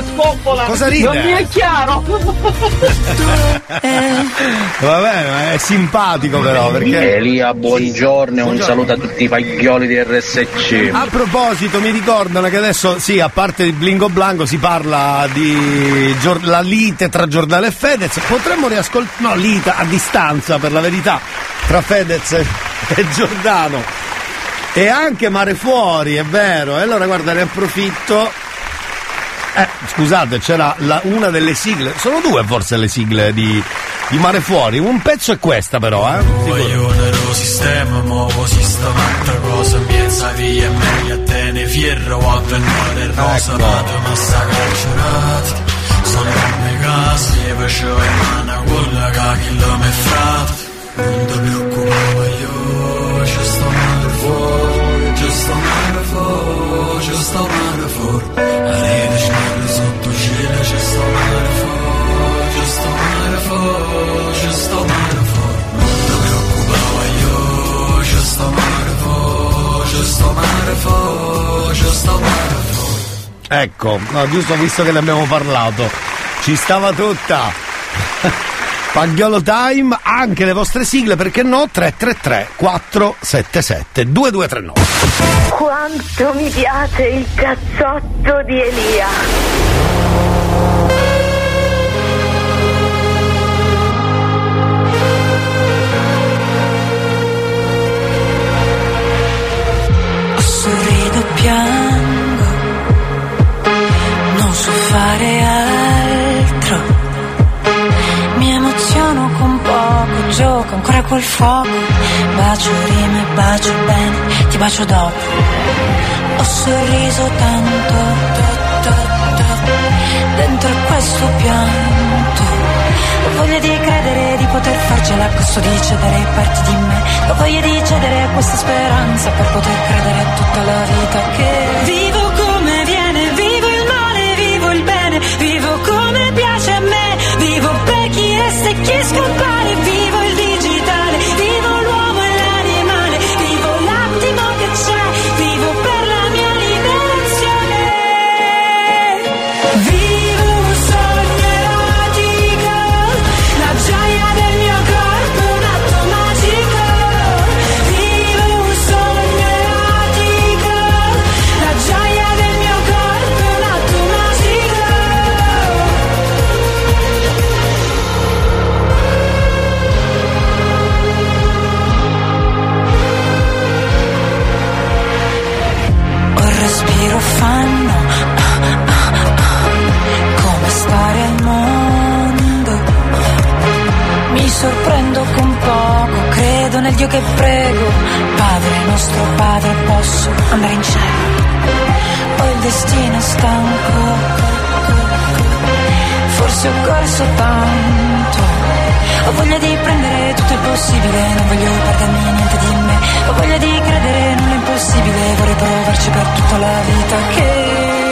Che scoppola? Cosa ride? Non mi è chiaro. Vabbè, ma è simpatico però perché. Elia, buongiorno e un Buongiorno. saluto a tutti i paglioli di RSC. A proposito, mi ricordano che adesso, sì, a parte di Blingo Blanco si parla di Gior- la lite tra Giordano e Fedez. Potremmo riascoltare. No, lite a distanza per la verità tra Fedez e- e Giordano. E anche Mare Fuori, è vero. E allora guarda, ne approfitto. Scusate, c'era la- una delle sigle, sono due forse le sigle di, di Mare Fuori. Un pezzo è questa però, eh. Coglione lo sistema, muovo sistema un'altra cosa Pienza via, meglio a te ne fierro mare è rosa, Ecco. vado massacrati Sono come casi, e facevo in mano quella che chi mi frate Non ti preoccupare io, ci sto male fuori Ci sto male fuori, ci sto male fuori A sotto fuori Ci sto male fuori, ci sto male fuori Non ti preoccupare io, fuori Ci sto male fuori, ci sto male fuori Ecco, no, giusto visto che ne abbiamo parlato. Ci stava tutta. Pagliolo Time, anche le vostre sigle, perché no? 333 477 2239. Quanto mi piace il cazzotto di Elia. piango, non so fare altro. Mi emoziono con poco, gioco ancora col fuoco. Bacio rime, bacio bene, ti bacio dopo. Ho sorriso tanto, dentro questo pianto Voglia di credere di poter farcela a costo di cedere parti di me. Ho voglia di cedere questa speranza per poter credere a tutta la vita che vivo come viene, vivo il male, vivo il bene, vivo come piace a me, vivo per chi resta e chi scompare, vivo prego. Padre nostro Padre, posso andare in cielo. Poi il destino stanco. Forse ho corso tanto. Ho voglia di prendere tutto il possibile, non voglio perdermi niente di me. Ho voglia di credere è impossibile, vorrei provarci per tutta la vita che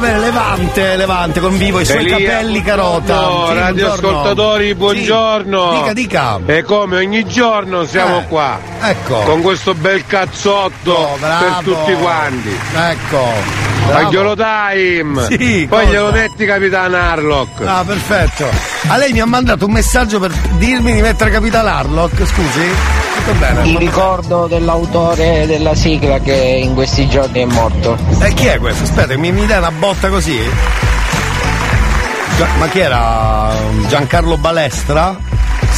bene, Levante, Levante, con vivo i suoi Elia, capelli carota. buongiorno, Sì, radioascoltatori, buongiorno. Dica, dica. E come ogni giorno siamo Eh, qua. Ecco. Con questo bel cazzotto Oh, per tutti quanti. Ecco. Bravo. Time. Sì, Poi cosa? glielo metti Capitan Harlock. Ah, perfetto. A lei mi ha mandato un messaggio per dirmi di mettere Capital Harlock, scusi? Tutto bene. Il ricordo dell'autore della sigla che in questi giorni è morto. E chi è questo? Aspetta, mi, mi dai una botta così? Ma chi era? Giancarlo Balestra?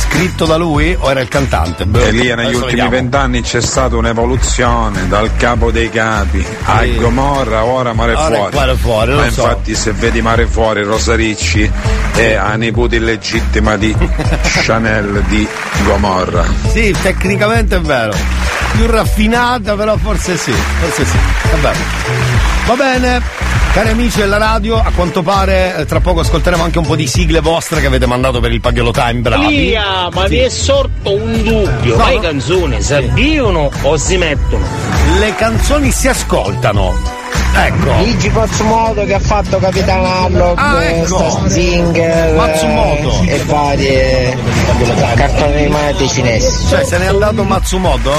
Scritto da lui o era il cantante? Boh, Elia, negli adesso ultimi vent'anni c'è stata un'evoluzione dal capo dei capi a Sì. Gomorra, ora Mare Ora Fuori. Mare Fuori, Ma so. infatti se vedi Mare Fuori, Rosaricci è a nipote illegittima di Chanel di Gomorra. Sì, tecnicamente è vero. Più raffinata, però forse sì, forse sì. Va bene. Va bene. Cari amici della radio, a quanto pare eh, tra poco ascolteremo anche un po' di sigle vostre che avete mandato per il Pagliolo Time, bravi. Elia, ma Sì. vi è sorto un dubbio. No, ma le no. canzoni si avviano o si mettono? Le canzoni si ascoltano. Ecco. Luigi Matsumoto che ha fatto Capitan Harlock, Ah, ecco. Star Zinger Matsumoto. e varie cartoni animati cinesi. Cioè, se n'è andato Matsumoto?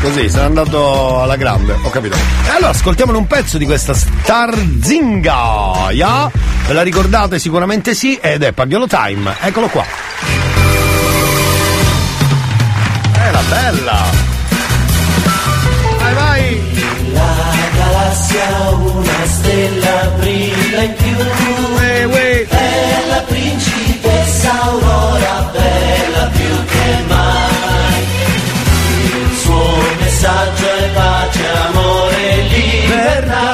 Così, se n'è andato alla grande, ho capito. E allora ascoltiamone un pezzo di questa Starzinga, ya? Ve la ricordate sicuramente sì, ed è Pagliolo Time, eccolo qua. È la bella! Vai vai! La galassia una stella brilla in più È la principessa Aurora bella più che mai messaggio è pace, amore e libertà.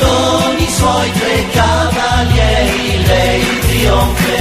Con i suoi tre cavalieri lei trionferà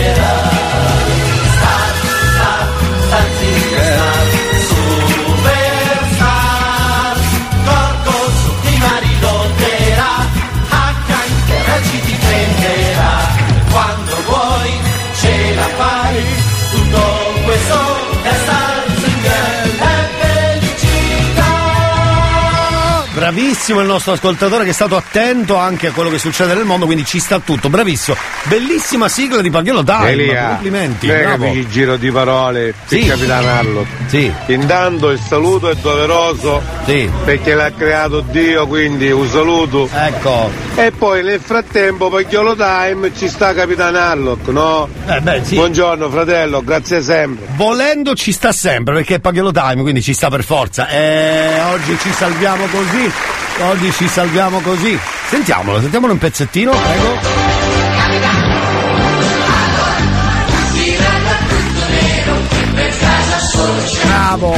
Bravissimo il nostro ascoltatore che è stato attento anche a quello che succede nel mondo, quindi ci sta tutto. Bravissimo. Bellissima sigla di Paghiolo Time. Elia, Complimenti. Bravo. il giro di parole Sì. del Capitano Harlock. Sì. Intanto il saluto è doveroso perché l'ha creato Dio, quindi un saluto. Ecco. E poi nel frattempo Pagliolo Time ci sta Capitano Harlock, no? Eh beh, sì. Buongiorno fratello, grazie sempre. Volendo ci sta sempre perché è Paghiolo Time, quindi ci sta per forza. E oggi ci salviamo così. Oggi ci salviamo così. Sentiamolo, sentiamolo un pezzettino, prego. Bravo!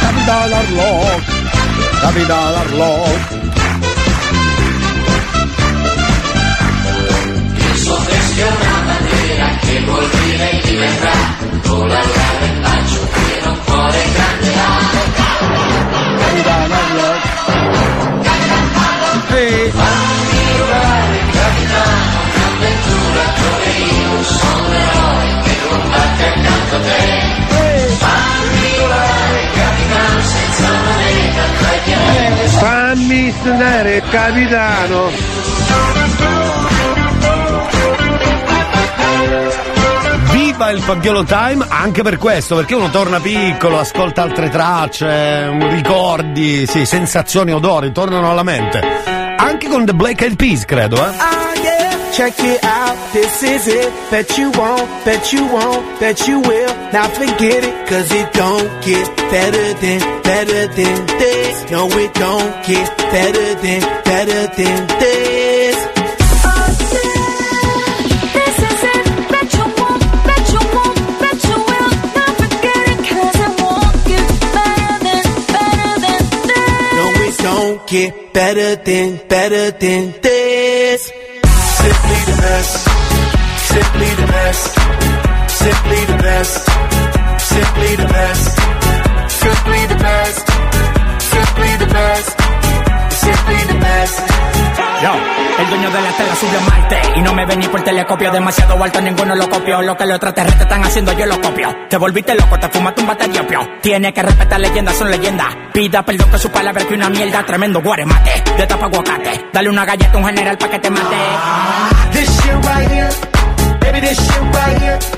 Capitan Harlock! Capitan Harlock! È una bandiera che vuol dire libertà, con la in bacio e un cuore grande Capitan Harlock! Ehi! Fammi volare, capitano, un'avventura dove io sono l'eroe che combatte accanto a te. Fammi volare, capitano, senza moneta tra i pianeti. Fammi stare capitano. Viva il Paghiolo Time anche per questo, perché uno torna piccolo, ascolta altre tracce, ricordi, sì, sensazioni, odori, tornano alla mente. Anche con The Black Eyed Peas, credo, eh. Ah, yeah. Check it out, this is it. Bet you won't, bet you won't, bet you will. Now forget it, cause it don't get better than, better than this. No, it don't get better than, better than this. Get better than, better than this. Simply the best. Y no me vení por telescopio. Demasiado alto, ninguno lo copió. Lo que los extraterrestres están haciendo, yo lo copio. Te volviste loco, te fumaste un bate de opio. Tiene que respetar leyendas, son leyendas. Pida perdón que su palabra que una mierda. Tremendo guaremate, de tapa aguacate. Dale una galleta a un general pa' que te mate. This shit right here, baby, this shit right here.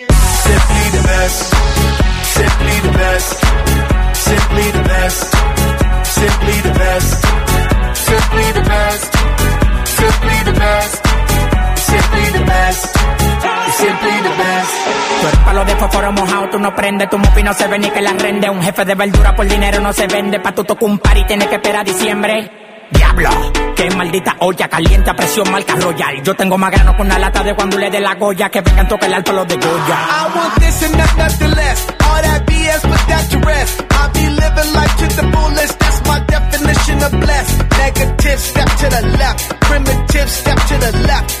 the best. Simply the best. Simply the best. Simply the best. Simply the best. Simply the best. Simply the best. Simply the best. Tú eres palo de fósforo mojado, tú no prendes, tu mofi no se ve ni que la rende. Un jefe de verdura por dinero no se vende, pa' tu toco un par y tienes que esperar a diciembre. Diablo, qué maldita olla caliente a presión marca royal. Yo tengo más grano con una lata de cuando le dé la goya, que vengan toque el alto los de Goya. I want this and not nothing less. All that BS, put that to rest. I be living life to the fullest. That's my definition of blessed. Negative, step to the left. Primitive, step to the left.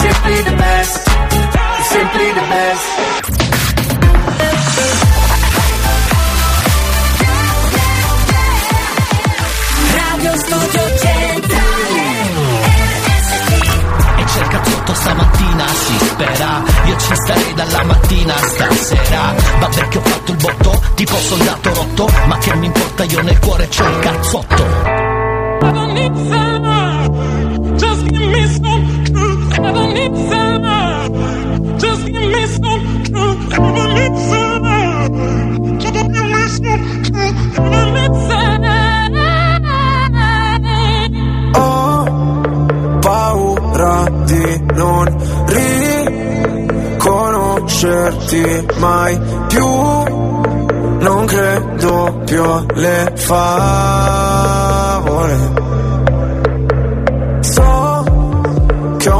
simply the best. Radio Studio Centrale. E c'è il cazzotto stamattina, si spera. Io ci starei dalla mattina a stasera. Vabbè che ho fatto il botto, tipo soldato rotto Ma che mi importa, io nel cuore c'ho il cazzotto mai più. Non credo più alle favole.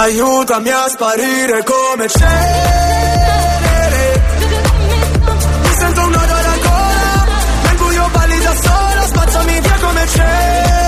Aiutami a sparire come cenere Mi sento un alla gola Nel buio balli da sola Spazzami via come cenere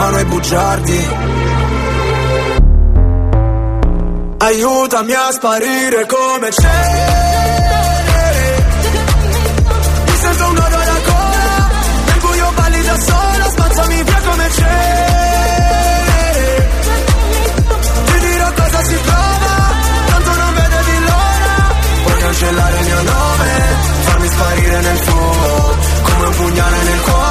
mano ai bugiardi. Aiutami a sparire come cenere Mi sento un alla gola Nel buio balli da sola Spazzami via come cenere Ti dirò cosa si prova Tanto non vedevi l'ora. Puoi cancellare il mio nome Farmi sparire nel fuoco Come un pugnale nel cuore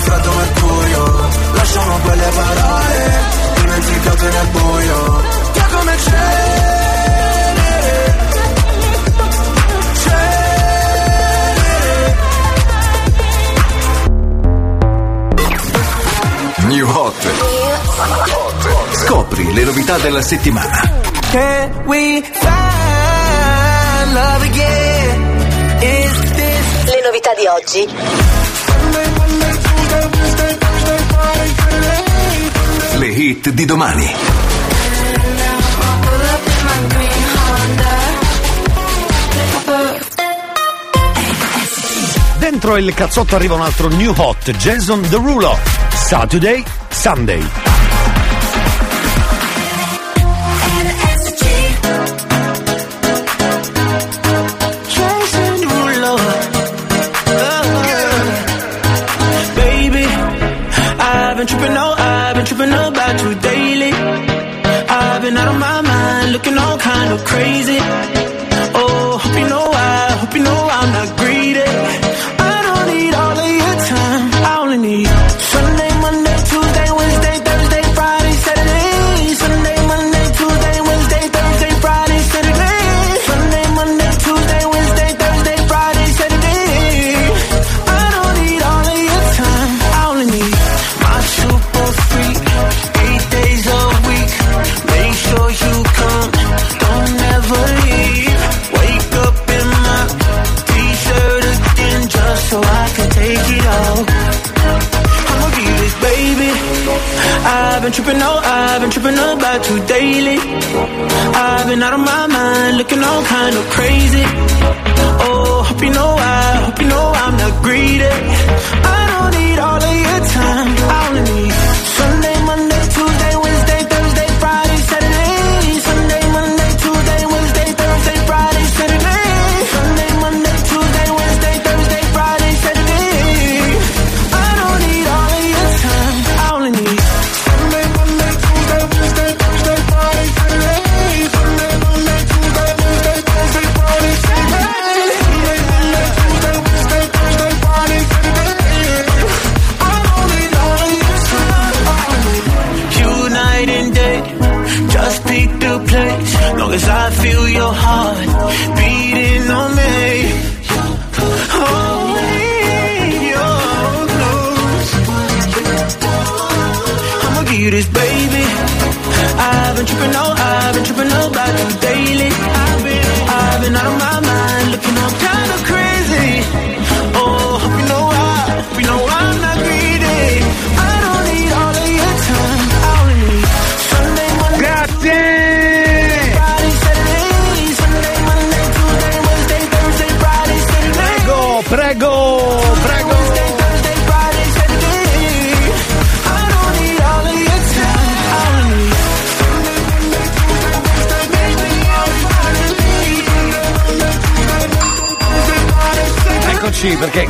freddo mercurio Lasciamo quelle parole Dimenticate nel buio Che come cenere New Hot. Scopri le novità della settimana. Can we find love again? Is this Le novità di oggi. Hit di domani. Dentro il cazzotto arriva un altro new hot, Jason Derulo. Saturday, Sunday. crazy. Kind of crazy.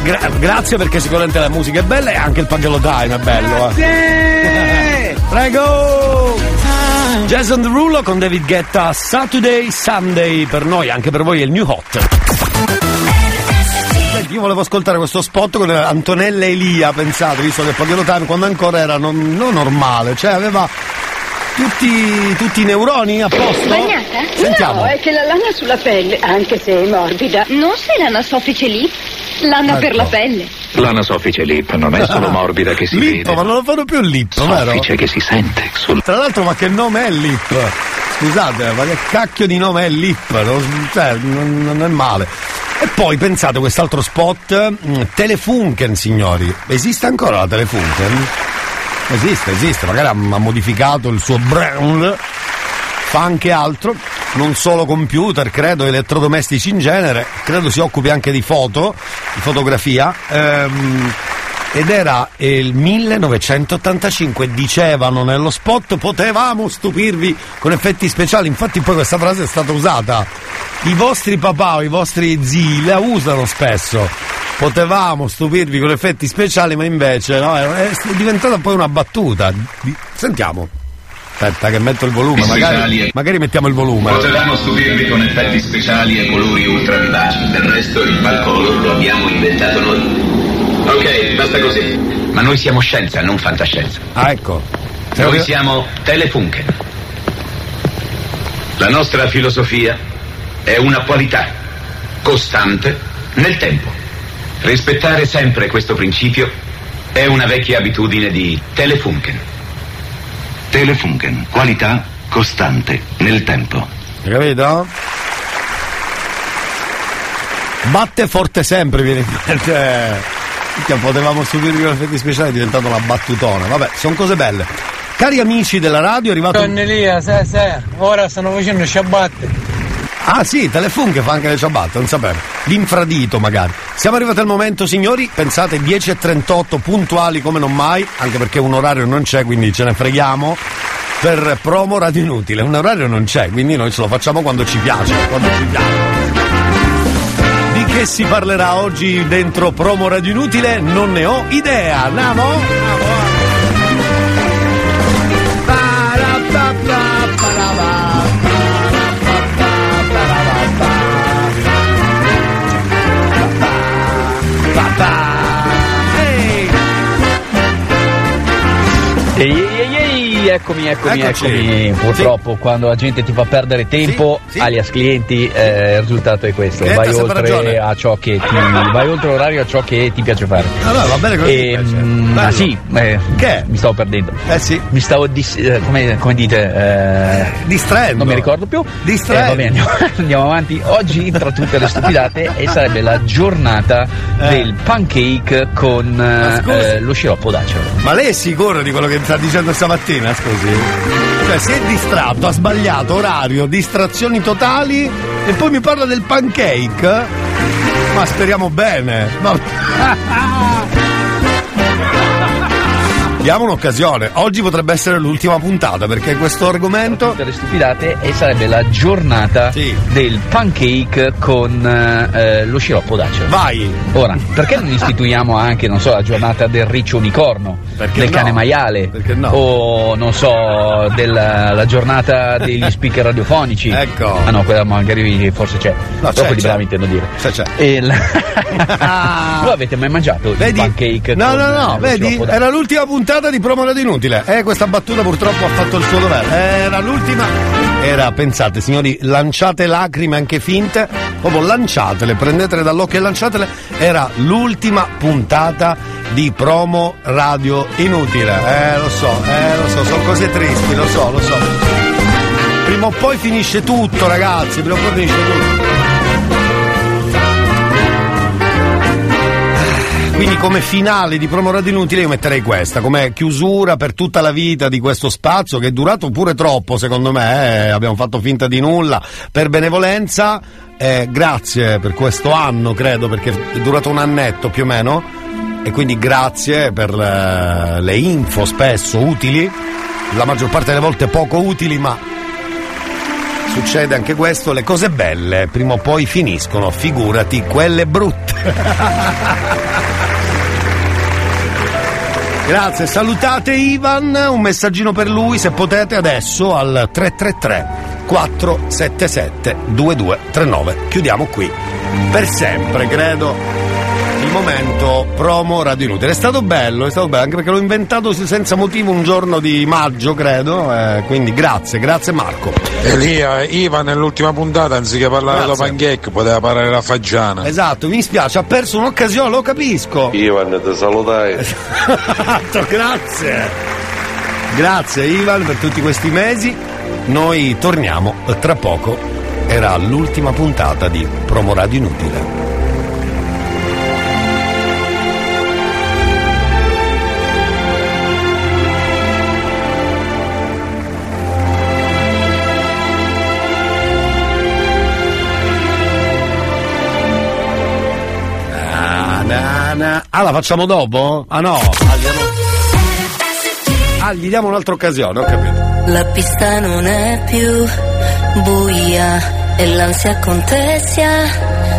Gra- grazie perché sicuramente la musica è bella e anche il Pagelo Time è bello. eh. Prego! Jason Derulo con David Guetta Saturday Sunday per noi, anche per voi è il new hot. Senti, Io volevo ascoltare questo spot con Antonella Elia, pensate, visto che Pagelo Time quando ancora era non, non normale, cioè aveva tutti, tutti i neuroni a posto. Bagnata? Sentiamo. No, è che la lana sulla pelle, anche se è morbida, non sei lana soffice lì? Lana per la pelle. Lana soffice lip non è solo morbida che si Lip, vede, ma non lo fanno più Lip, vero? soffice che si sente sul Tra l'altro, ma che nome è Lip? Scusate, ma che cacchio di nome è Lip? Non, cioè, non, non è male. E poi pensate quest'altro spot, mm, Telefunken, signori. Esiste ancora la Telefunken? Esiste, esiste, magari ha, ha modificato il suo brand, fa anche altro, non solo computer, credo, elettrodomestici in genere, credo si occupi anche di foto, di fotografia. ehm, ed era il 1985, dicevano nello spot, potevamo stupirvi con effetti speciali, infatti poi questa frase è stata usata, i vostri papà o i vostri zii la usano spesso, potevamo stupirvi con effetti speciali, ma invece no, è diventata poi una battuta. Sentiamo. Aspetta che metto il volume, magari, Speciali. magari mettiamo il volume. Potevamo stupirvi con effetti speciali e colori ultra vivaci. Del resto il palcolor lo abbiamo inventato noi. Ok, basta così. Ma noi siamo scienza, non fantascienza. Ah, ecco. Noi siamo Telefunken. La nostra filosofia è una qualità costante nel tempo. Rispettare sempre questo principio è una vecchia abitudine di Telefunken. Telefunken, qualità costante nel tempo. Hai capito? Batte forte sempre, viene in mente. Minchia, Potevamo stupirvi con effetti speciali, è diventata una battutona. Vabbè, sono cose belle. Cari amici della radio, è arrivato. Don Elia, sai, sai, ora stanno facendo ciabatte. Ah sì, Telefun che fa anche le ciabatte, non sapevo. L'infradito magari. Siamo arrivati al momento, signori, pensate 10.38 puntuali come non mai, anche perché un orario non c'è, quindi ce ne freghiamo. Per promo radio inutile, un orario non c'è, quindi noi ce lo facciamo quando ci piace, quando ci piace. Di che si parlerà oggi dentro promo radio inutile? Non ne ho idea. Andiamo? Bye bye. Hey. Sì, eccomi, eccomi, Eccoci. eccomi. Purtroppo quando la gente ti fa perdere tempo, alias clienti, eh, il risultato è questo. Cliente ha vai sempre ragione. oltre a ciò che ti. vai oltre l'orario a ciò che ti piace fare. Allora, va bene così, E, invece. mm, Bello. ah sì, eh, Che? mi stavo perdendo. Eh sì. Mi stavo dis- eh, come, come dite? eh, Distraendo. Non mi ricordo più. Distraendo. Eh, va bene, andiamo, andiamo avanti. Oggi, tra tutte le stupidate, e sarebbe la giornata del pancake con Ma eh, scusi. eh, lo sciroppo d'acero. Ma lei è sicuro di quello che sta dicendo stamattina, scusi? Cioè, si è distratto, ha sbagliato orario, distrazioni totali e poi mi parla del pancake? Ma speriamo bene. Ma... Diamo un'occasione. Oggi potrebbe essere l'ultima puntata perché questo argomento. Tutte le stupidate e sarebbe la giornata del pancake con eh, lo sciroppo d'acero. Vai! Ora, perché non istituiamo anche, non so, la giornata del riccio unicorno, Perché del no? cane maiale, Perché no? o non so, della la giornata degli speaker radiofonici? Ecco. Ah no, quella magari forse c'è. No, Però c'è, quelli c'è. bravi intendo dire. C'è, c'è. E la- Voi avete mai mangiato Vedi? il pancake? No, no, eh, no, vedi? Era l'ultima puntata di Promo Radio Inutile. Eh, questa battuta purtroppo ha fatto il suo dovere. Era l'ultima. Era, pensate, signori, lanciate lacrime anche finte. Proprio lanciatele, prendetele dall'occhio e lanciatele. Era l'ultima puntata di Promo Radio Inutile. Eh, lo so, eh, lo so, sono cose tristi, lo so, lo so. Prima o poi finisce tutto, ragazzi, prima o poi finisce tutto. Quindi come finale di Promo Radio Inutile io metterei questa, come chiusura per tutta la vita di questo spazio che è durato pure troppo secondo me, eh, abbiamo fatto finta di nulla, per benevolenza, eh, grazie per questo anno credo perché è durato un annetto più o meno e quindi grazie per eh, le info spesso utili, la maggior parte delle volte poco utili ma succede anche questo, le cose belle prima o poi finiscono, figurati quelle brutte. Grazie, salutate Ivan, un messaggino per lui se potete adesso al 333 477 2239. Chiudiamo qui per sempre, credo. Il momento promo Radio Inutile. È stato bello, è stato bello, anche perché l'ho inventato senza motivo un giorno di maggio, credo. eh, quindi grazie, grazie Marco. Elia, Ivan nell'ultima puntata anziché parlare da pancake poteva parlare la fagiana. Esatto, mi spiace, ha perso un'occasione, lo capisco. Ivan, ti salutai. Esatto, grazie. Grazie Ivan per tutti questi mesi. Noi torniamo tra poco. Era l'ultima puntata di Promo Radio Inutile. Na, na. Ah, la facciamo dopo? Ah no. Ah, gli diamo, ah, gli diamo un'altra occasione, ho capito. La pista non è più buia e l'ansia contessa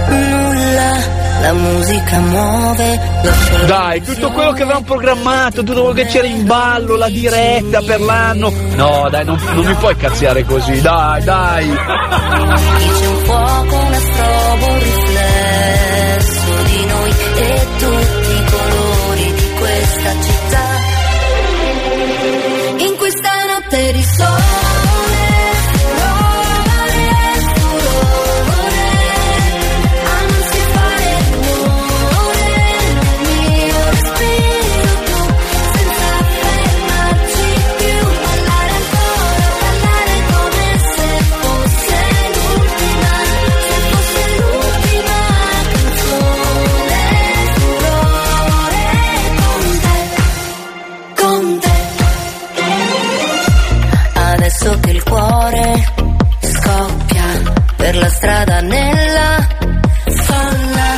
nulla. La musica muove, la Dai, tutto quello che avevamo programmato, tutto quello che c'era in ballo, la diretta per l'anno. No, dai, non, non mi puoi cazziare così, dai, dai. Qui c'è un fuoco, una strobo, un tutti i colori di questa città. In questa notte di la strada nella folla,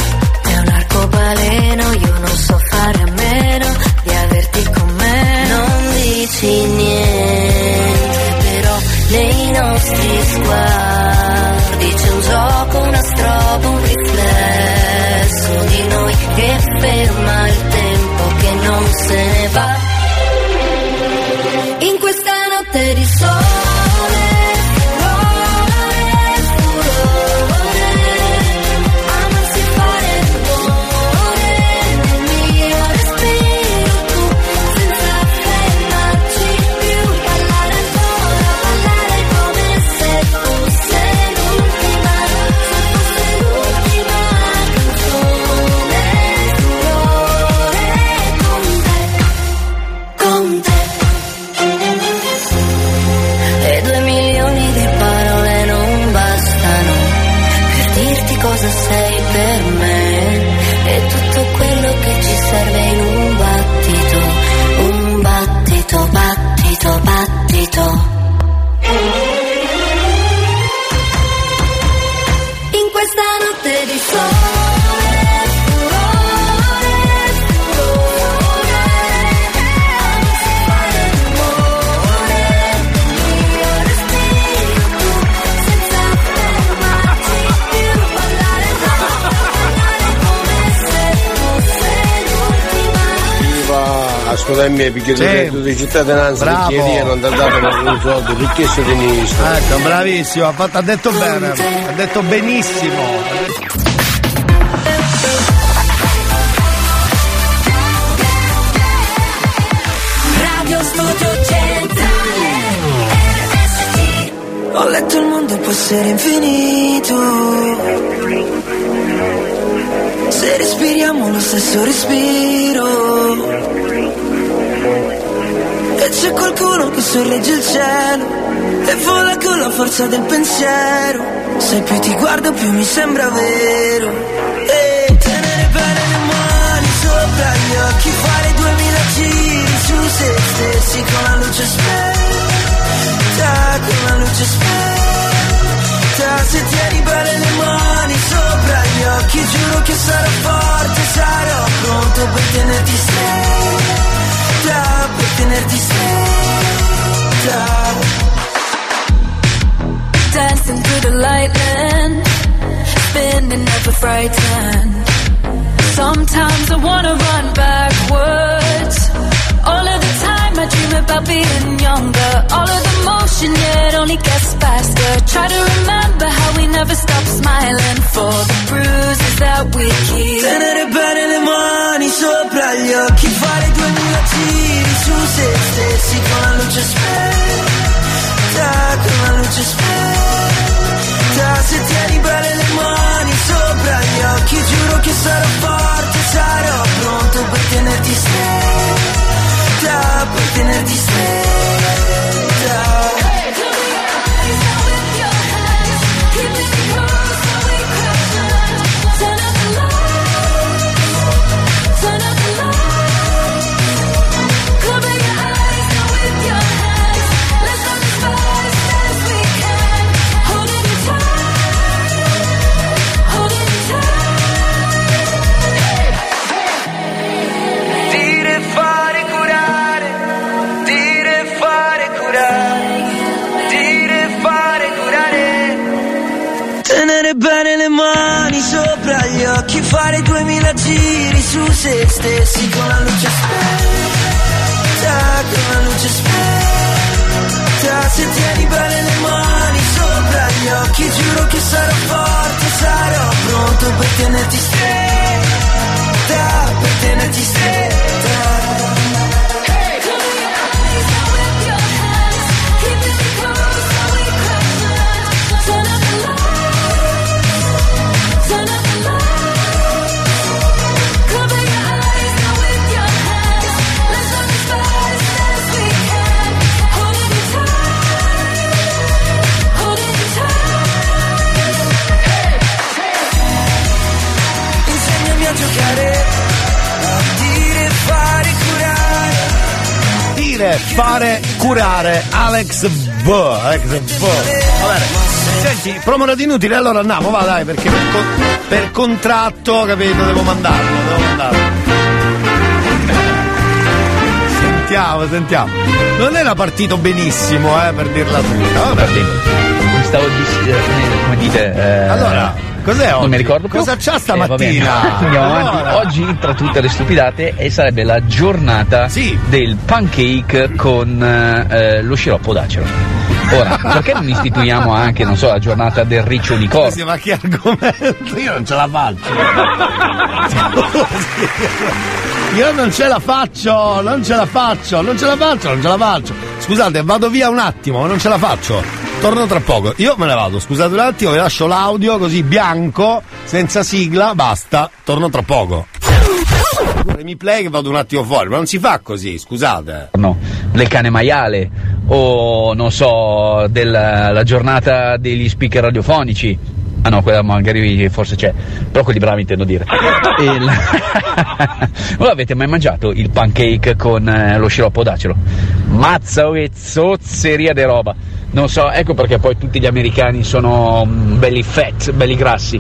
è un arcobaleno, io non so fare a meno di averti con me. Non dici niente, però nei nostri sguardi c'è un gioco, una strobo, un riflesso di noi che ferma cosa sei per me ascoltami, perché Sì. il reddito di cittadinanza Bravo. perché io non ti ha dato un soldo, perché sei sinistra? Ecco, bravissimo, ha, fatto- ha detto bene, ha detto benissimo. Radio Studio Centrale RSC Ho letto il mondo può essere infinito. Se respiriamo lo stesso respiro. E c'è qualcuno che sorregge il cielo e vola con la forza del pensiero. Se più ti guardo più mi sembra vero. E tenere bene le mani sopra gli occhi, fare duemila giri su se stessi con la luce spenta, con la luce spenta. Se tieni bene le mani sopra gli occhi, giuro che sarò forte, sarò pronto per tenerti stretta, per tenerti stretta. Dancing through the lightning Spinning never frightened Sometimes I wanna run backwards All of the time I dream about being younger. All of the motion, it only gets faster. Try to remember how we never stop smiling For the bruises that we keep. Tenere bene le mani sopra gli occhi, fare duemila giri su se stessi con la luce spenta, con la luce spenta. Se tieni bene le mani sopra gli occhi, giuro che sarò forte, sarò pronto per tenerti stretta, per tenerti stretta. Fare duemila giri su se stessi con la luce spenta, con la luce spenta. Se tieni bene le mani sopra gli occhi, giuro che sarò forte, sarò pronto per tenerti stretta, per tenerti stretta. A dire, fare, curare. Dire, fare, curare. Alex B. Alex B. Va bene. Senti, promo di inutile, allora andiamo, va dai, perché per, con- per contratto, capito, devo mandarlo, devo mandarlo. Sentiamo, sentiamo. Non era partito benissimo, eh, per dirla tutta. Vabbè. Mi stavo dis- eh, come- come dite eh, Allora, cos'è non oggi? mi ricordo più. Cosa c'ha Eh, stamattina? Andiamo avanti. Allora. Oggi tra tutte le stupidate e sarebbe la giornata del pancake con eh, lo sciroppo d'acero. Ora, perché non istituiamo anche, non so, la giornata del riccio unicorno? Scusi, ma che argomento? Io non ce la faccio. Io non ce la faccio, non ce la faccio, non ce la faccio, non ce la faccio. Scusate, vado via un attimo, non ce la faccio. Torno tra poco. Io me ne vado, scusate un attimo, vi lascio l'audio così bianco, senza sigla, basta, torno tra poco. Mi play che vado un attimo fuori, ma non si fa così, scusate. No, del cane maiale o non so, della la giornata degli speaker radiofonici. Ah no, quella magari forse c'è, però quelli bravi intendo dire. Il... Voi avete mai mangiato il pancake con eh, lo sciroppo d'acero? Mazza e zozzeria di roba. Non so, ecco perché poi tutti gli americani sono mm, belli fat, belli grassi.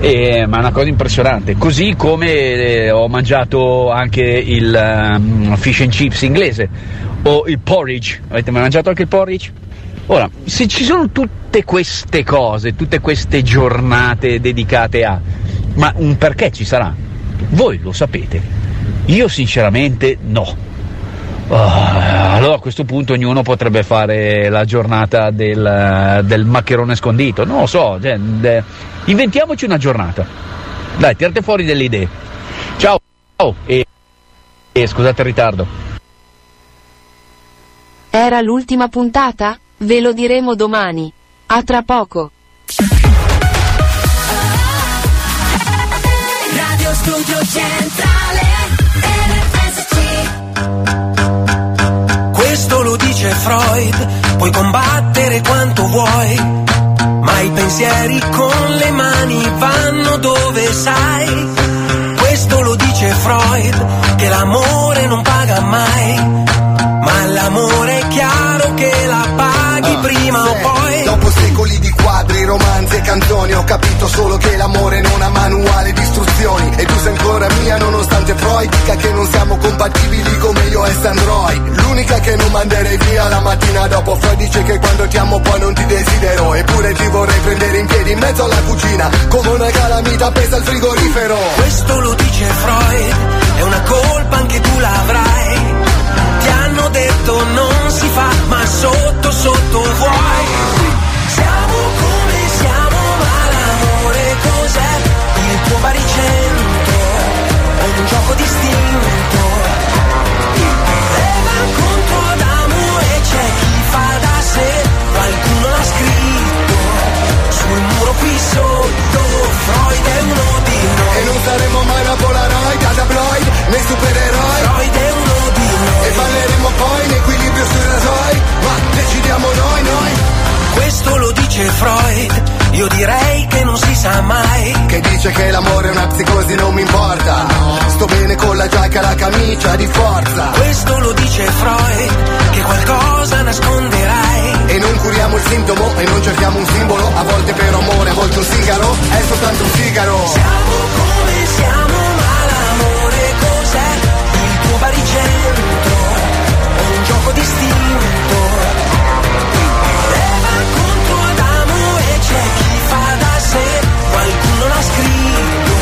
E- ma è una cosa impressionante. Così come eh, ho mangiato anche il ehm, fish and chips inglese o il porridge. Avete mai mangiato anche il porridge? Ora, se ci sono tutte queste cose, tutte queste giornate dedicate a, ma un perché ci sarà? Voi lo sapete. Io sinceramente no. Ah, allora a questo punto ognuno potrebbe fare la giornata del, del maccherone scondito, non lo so, cioè, inventiamoci una giornata. Dai, tirate fuori delle idee. Ciao, ciao e, e scusate il ritardo. Era l'ultima puntata? Ve lo diremo domani. A tra poco. Radio Studio Centrale dice Freud, puoi combattere quanto vuoi, ma i pensieri con le mani vanno dove sai. Questo lo dice Freud, che l'amore non paga mai, ma l'amore è chiaro che la paghi prima o poi. Secoli di quadri, romanzi e canzoni. Ho capito solo che l'amore non ha manuale di istruzioni. E tu sei ancora mia nonostante Freud Dica che non siamo compatibili come io e Sandroid L'unica che non manderei via la mattina dopo Freud dice che quando ti amo poi non ti desidero. Eppure ti vorrei prendere in piedi in mezzo alla cucina Come una calamita appesa al frigorifero. Questo lo dice Freud, è una colpa anche tu l'avrai. Ti hanno detto non si fa, ma sotto sotto vuoi. Siamo come siamo, ma l'amore cos'è? Il tuo baricentro, è un gioco distinto. Eva contro Adamo e c'è chi fa da sé, qualcuno l'ha scritto. Sul muro qui sotto, Freud è uno di noi. E non saremo mai una Polaroid, a tabloid, né supereroi Freud è uno di noi. E balleremo poi in equilibrio sui rasoi Ma decidiamo noi, noi Questo lo dice Freud, io direi che non si sa mai. Che dice che l'amore è una psicosi non mi importa Sto bene con la giacca e la camicia di forza Questo lo dice Freud, che qualcosa nasconderai. E non curiamo il sintomo e non cerchiamo un simbolo A volte per amore, a volte un sigaro È soltanto un sigaro Siamo come siamo, ma l'amore cos'è? Il tuo baricentro, è un gioco distinto. Scritto.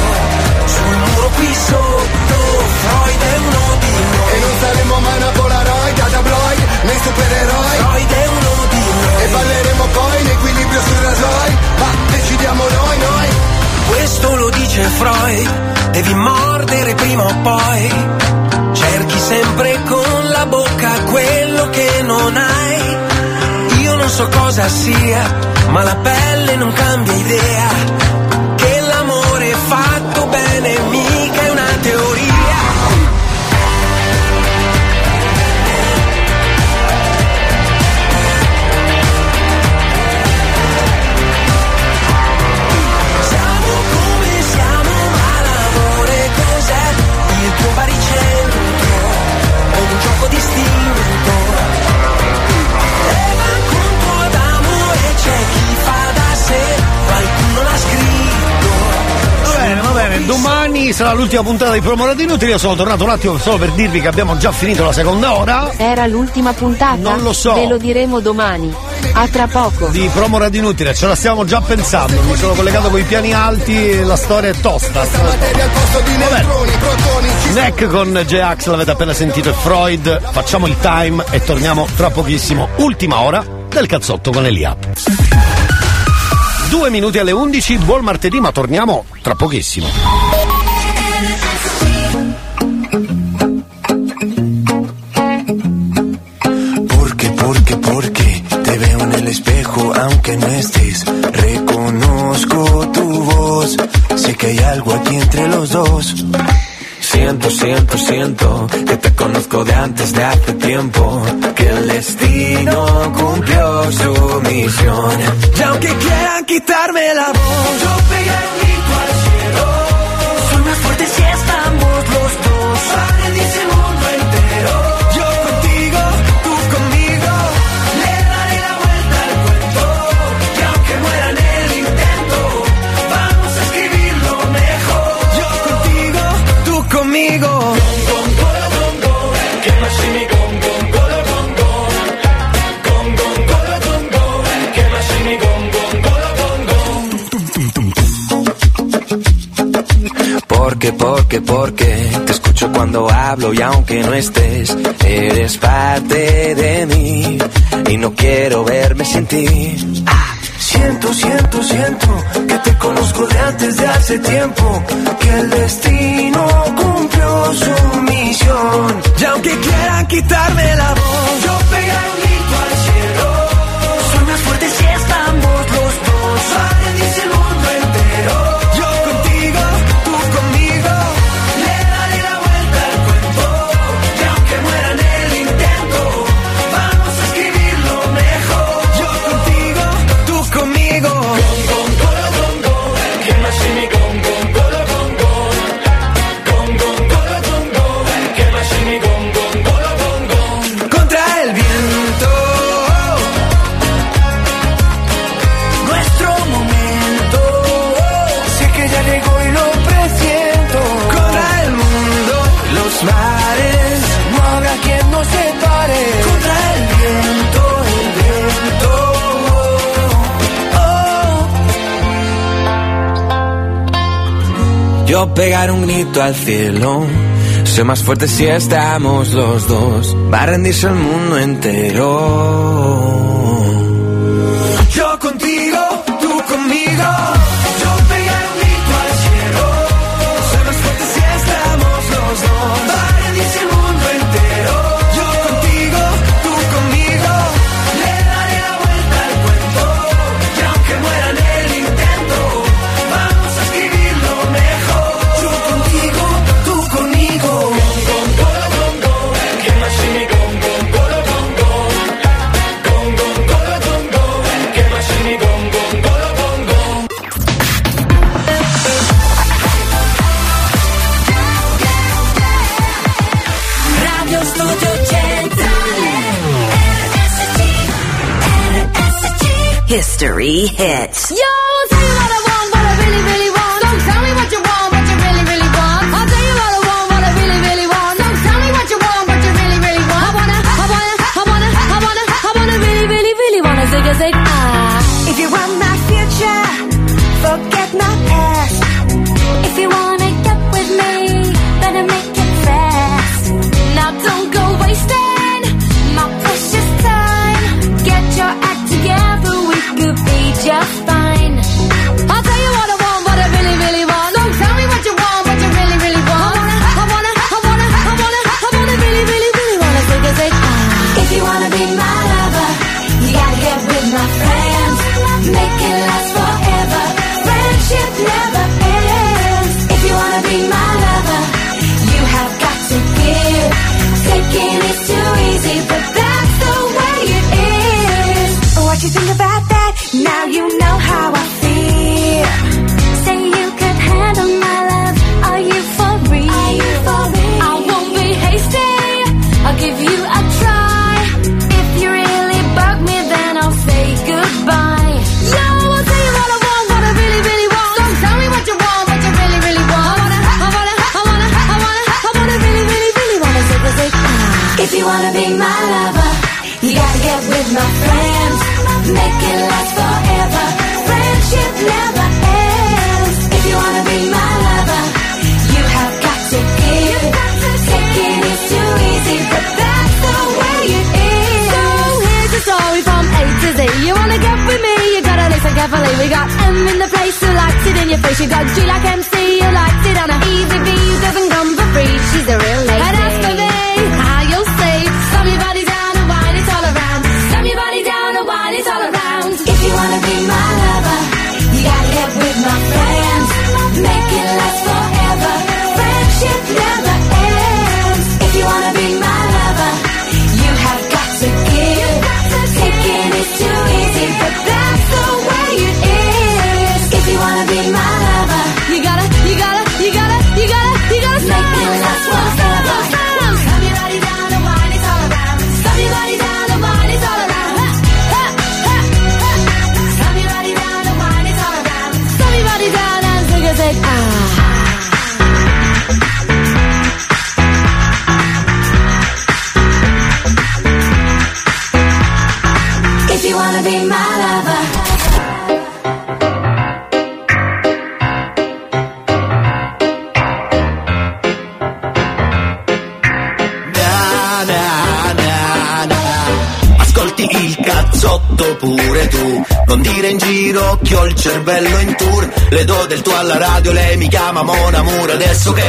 Sul muro qui sotto, Freud è uno di noi. E non saremo mai una Polaroid, a tabloid, né supereroi Freud è uno di noi. E balleremo poi in equilibrio sui rasoi Ma decidiamo noi, noi Questo lo dice Freud, devi mordere prima o poi. Cerchi sempre con la bocca quello che non hai. Io non so cosa sia, ma la pelle non cambia idea. L'amore è una teoria. Siamo come siamo, ma l'amore cos'è? Il tuo baricentro, è un gioco distinto. Domani sarà l'ultima puntata di Promo Radio Inutili. Io sono tornato un attimo solo per dirvi che abbiamo già finito la seconda ora Era l'ultima puntata? Non lo so. Ve lo diremo domani. A tra poco. di Promo Radio Inutile, ce la stiamo già pensando. Mi sono collegato con i piani alti, la storia è tosta. Vabbè. Neck con J-Ax, l'avete appena sentito, e Freud. Facciamo il time e torniamo tra pochissimo. Ultima ora del cazzotto con Elia. Due minuti alle 11, buon martedì, ma torniamo tra pochissimo. Porque, porque, porque te veo en el espejo aunque no estés. Reconozco tu voz, sé que hay algo aquí entre los dos siento, siento que te conozco de antes de hace tiempo. Que el destino cumplió su misión. Y aunque quieran quitarme la voz, yo pegué un porque, porque te escucho cuando hablo y aunque no estés, eres parte de mí y no quiero verme sin ti. Ah, siento, siento, siento que te conozco de antes de hace tiempo, que el destino cumplió su misión. Y aunque quieran quitarme la voz, yo pegaré pegar un grito al cielo. Soy más fuerte si estamos los dos. Va a rendirse el mundo entero. hits. Yo!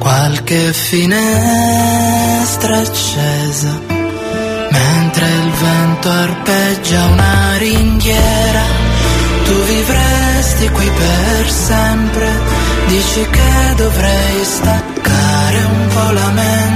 qualche finestra accesa, mentre il vento arpeggia una ringhiera, tu vivresti qui per sempre, dici che dovrei staccare un po' la mente,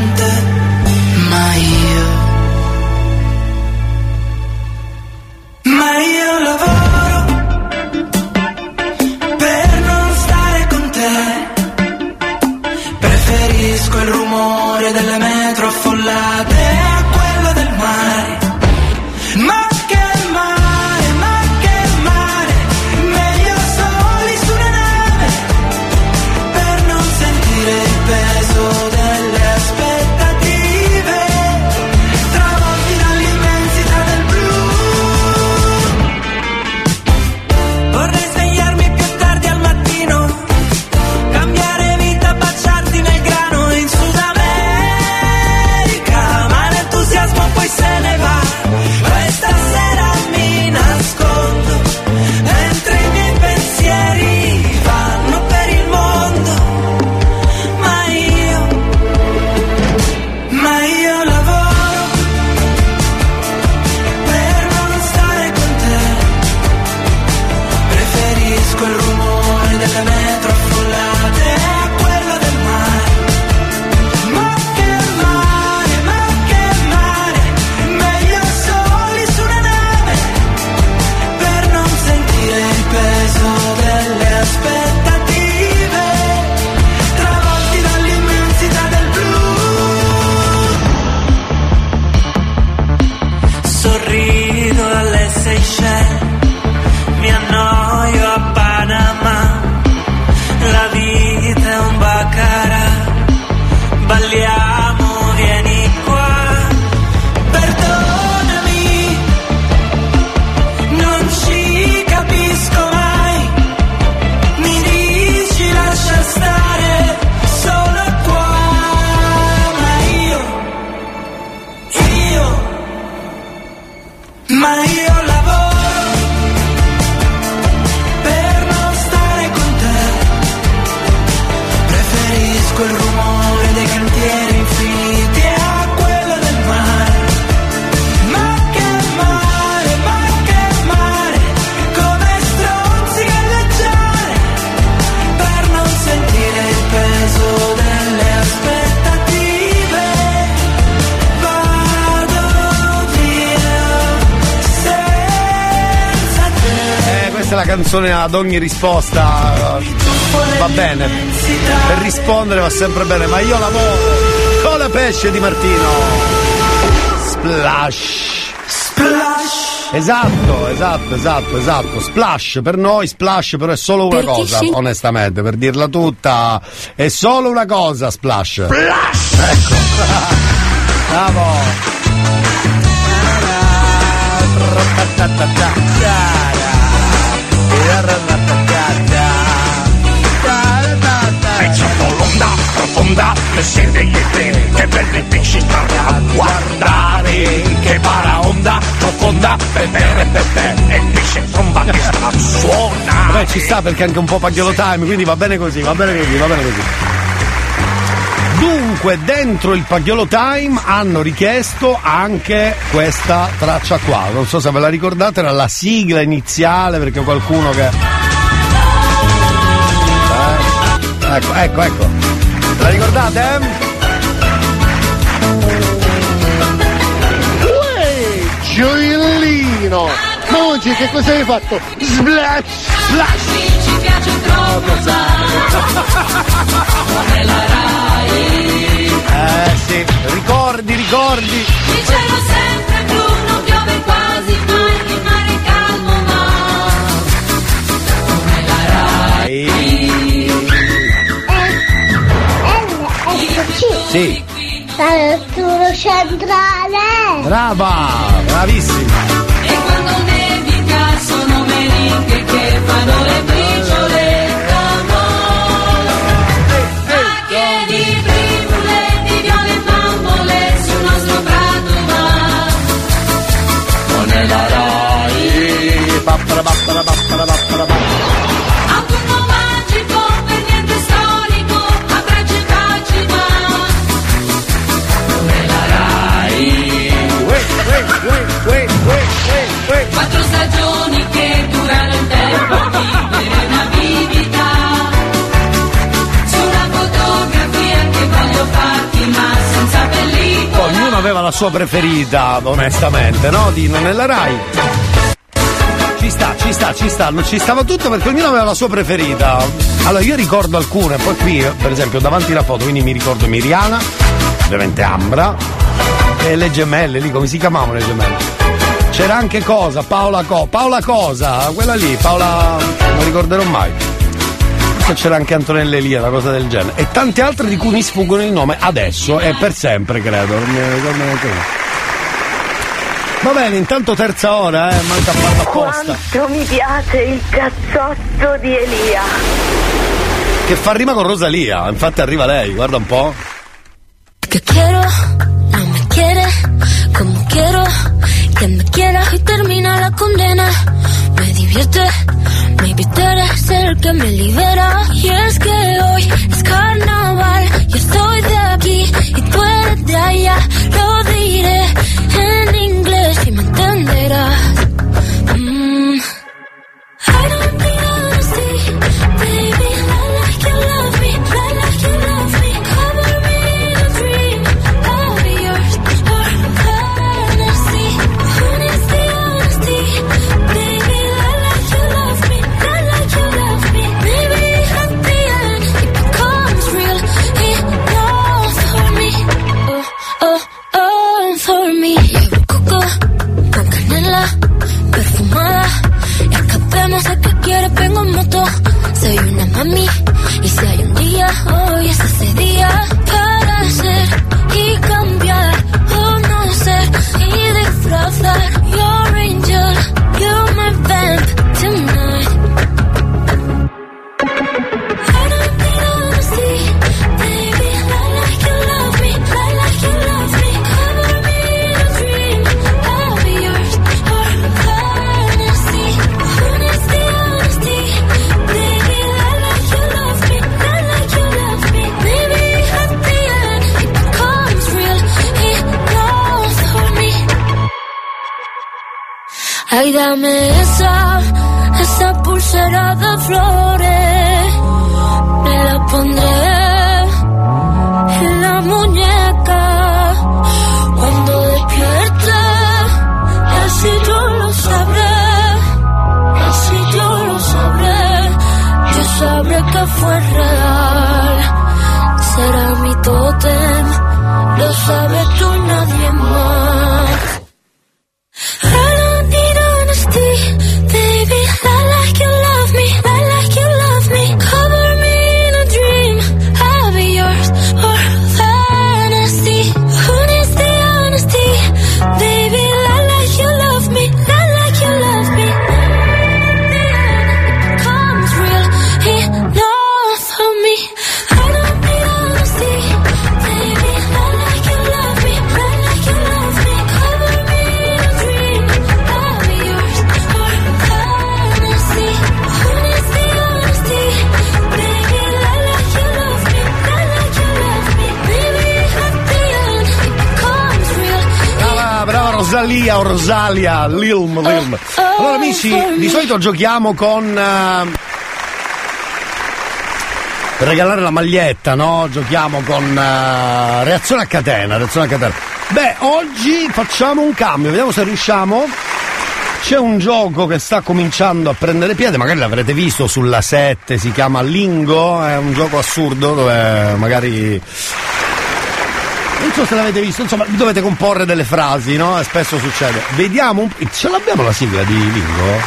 ad ogni risposta. Va bene. Per rispondere va sempre bene, ma io lavoro con la pesce di Martino. Splash. Splash. Esatto, esatto, esatto, esatto. Splash per noi, splash però è solo una Per chi cosa, scegli- onestamente, per dirla tutta, è solo una cosa, splash. Splash! Ecco. Bravo. sedeiete Che belle pesci a guardare Che paraonda profonda Bebere bebè E pesce tromba che sta a suonare Vabbè, ci sta perché è anche un po' pagliolo time, quindi va bene così, va bene così, va bene così. Dunque, dentro il Pagliolo Time hanno richiesto anche questa traccia qua. Non so se ve la ricordate, era la sigla iniziale perché qualcuno che. Eh, ecco, ecco, ecco. La ricordate? Uè, gioiellino! Mongi, che cosa hai fatto? Splash! Splash! Ci piace troppo nella Rai. Eh sì, ricordi, ricordi. Il cielo sempre blu, non piove quasi mai, il mare è calmo ma Sì, L'arturo centrale. brava, bravissima. E quando nevica sono meringhe che fanno le briciole che di bricole, di viole bambole sul nostro prato va. Con la Rai. Quattro stagioni che durano il tempo, vivere una vivita. Sulla fotografia che voglio farti, ma senza pellicola. Ognuno aveva la sua preferita, onestamente, no? Di nella Rai. Ci sta, ci sta, ci sta, non ci stava tutto perché ognuno aveva la sua preferita. Allora io ricordo alcune, poi qui, per esempio, davanti alla foto, quindi mi ricordo Miriana, ovviamente Ambra, e le gemelle, lì come si chiamavano le gemelle? C'era anche cosa, Paola Co, Paola Cosa, quella lì, Paola, non ricorderò mai. Forse c'era anche Antonella Elia, una cosa del genere. E tante altre di cui mi sfuggono il nome adesso e per sempre, credo. Non mi ricordo neanche uno. Va bene, intanto terza ora, eh, manca a farla apposta. Quanto mi piace il cazzotto di Elia. Che fa rima con Rosalia, infatti arriva lei, guarda un po'. Que quiero, no me quiere como quiero que me quiera y termina la condena. Me divierte, maybe tú eres el que me libera. Y es que hoy es carnaval, yo estoy de aquí y tú eres de allá. Lo diré en inglés y me entenderás. Mm. I don't amici, di solito giochiamo con... eh, per regalare la maglietta, no? Giochiamo con eh, reazione a catena, reazione a catena. Beh, oggi facciamo un cambio, vediamo se riusciamo. C'è un gioco che sta cominciando a prendere piede, magari l'avrete visto sulla 7, si chiama Lingo, è un gioco assurdo dove magari so se l'avete visto, insomma, dovete comporre delle frasi, no? Spesso succede. Vediamo un po'. Ce l'abbiamo la sigla di Lingo?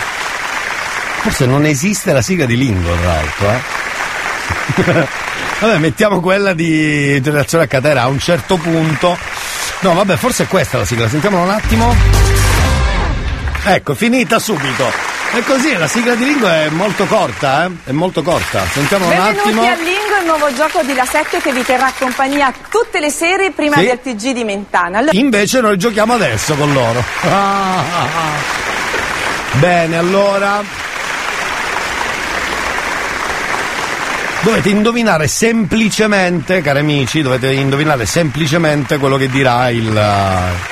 Forse non esiste la sigla di Lingo, tra l'altro, eh? vabbè, mettiamo quella di Generazione a Catera a un certo punto. No, vabbè, forse è questa la sigla, sentiamola un attimo. Ecco, finita subito. E così, la sigla di Lingo è molto corta, eh? È molto corta. Sentiamola un attimo. Il nuovo gioco di La 7 che vi terrà compagnia tutte le sere prima Sì. del TG di Mentana. Allora- Invece noi giochiamo adesso con loro. Ah, ah, ah. Bene, allora. Dovete indovinare semplicemente, cari amici, dovete indovinare semplicemente quello che dirà il,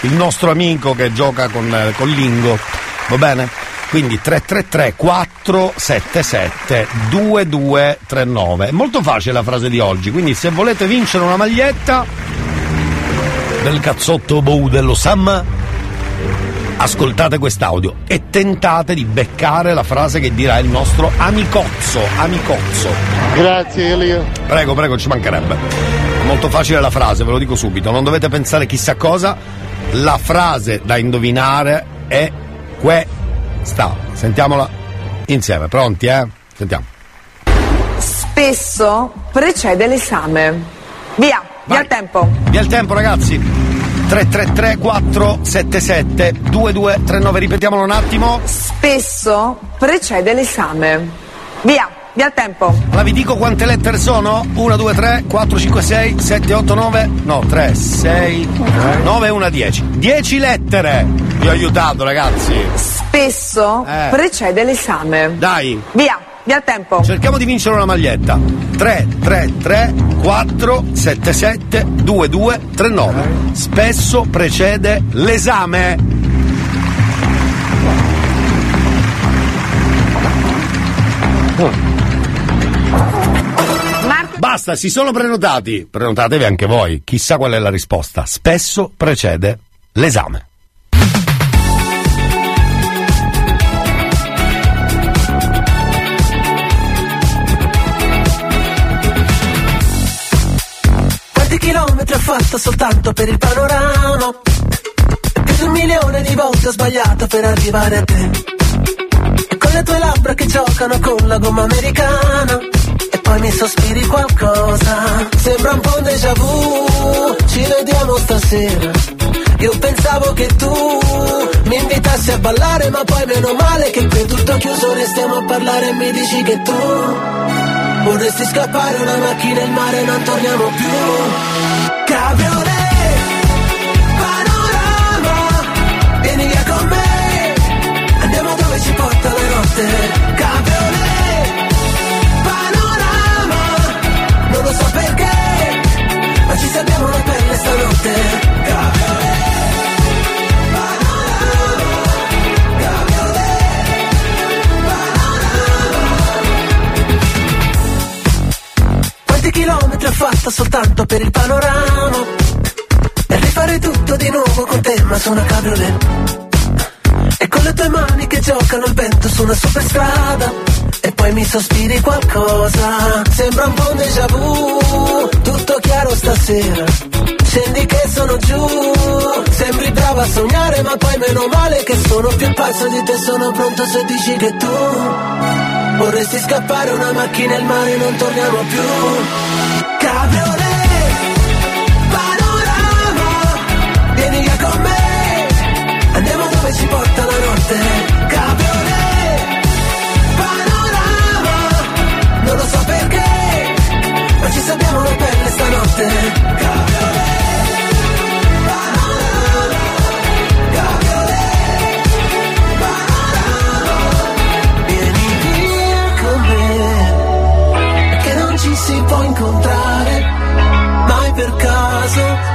il nostro amico che gioca con, con Lingo. Va bene? Quindi 333 477 2239. È molto facile la frase di oggi, quindi se volete vincere una maglietta del cazzotto Bou dello Sam, ascoltate quest'audio e tentate di beccare la frase che dirà il nostro amicozzo, amicozzo. Grazie Elio. Prego, prego, ci mancherebbe. È molto facile la frase, ve lo dico subito, non dovete pensare chissà cosa, la frase da indovinare è questa. Sentiamola insieme, pronti eh? Sentiamo. Spesso precede l'esame. Via, via il tempo. Via il tempo ragazzi. 333 477 2239, ripetiamolo un attimo. Spesso precede l'esame. Via, via il tempo. Allora vi dico quante lettere sono? 1, 2, 3, 4, 5, 6, 7, 8, 9, no 3, 6, 9, 1, 10. 10 lettere! Vi ho aiutato ragazzi. Spesso Eh. precede l'esame. Dai. Via, via il tempo. Cerchiamo di vincere una maglietta. 3, 3, 3, 4, 7, 7, 2, 2, 3, 9. Spesso precede l'esame. Basta, si sono prenotati. Prenotatevi anche voi. Chissà qual è la risposta. Spesso precede l'esame. Quanti chilometri ho fatto soltanto per il panorama? Più di un milione di volte ho sbagliato per arrivare a te. Le tue labbra che giocano con la gomma americana. E poi mi sospiri qualcosa. Sembra un po' un déjà vu. Ci vediamo stasera. Io pensavo che tu mi invitassi a ballare, ma poi meno male che qui è tutto chiuso. Restiamo a parlare e mi dici che tu Vorresti scappare una macchina in mare non torniamo più Cabriolet notte Cabriolet Panorama Non lo so perché Ma ci salviamo la pelle stanotte. Cabriolet Quanti chilometri ho fatto soltanto per il panorama. E rifare tutto di nuovo con te ma su cabriolet E con le tue mani che giocano il vento su una superstrada. E poi mi sospiri qualcosa. Sembra un po' un déjà vu. Tutto chiaro stasera. Scendi che sono giù. Sembri brava a sognare ma poi meno male che sono più pazzo di te. Sono pronto se dici che tu Vorresti scappare una macchina e il mare non torniamo più. Cabriolet notte Cabriolet Panorama Non lo so perché Ma ci salviamo la pelle stanotte. Cabriolet si può incontrare stanotte.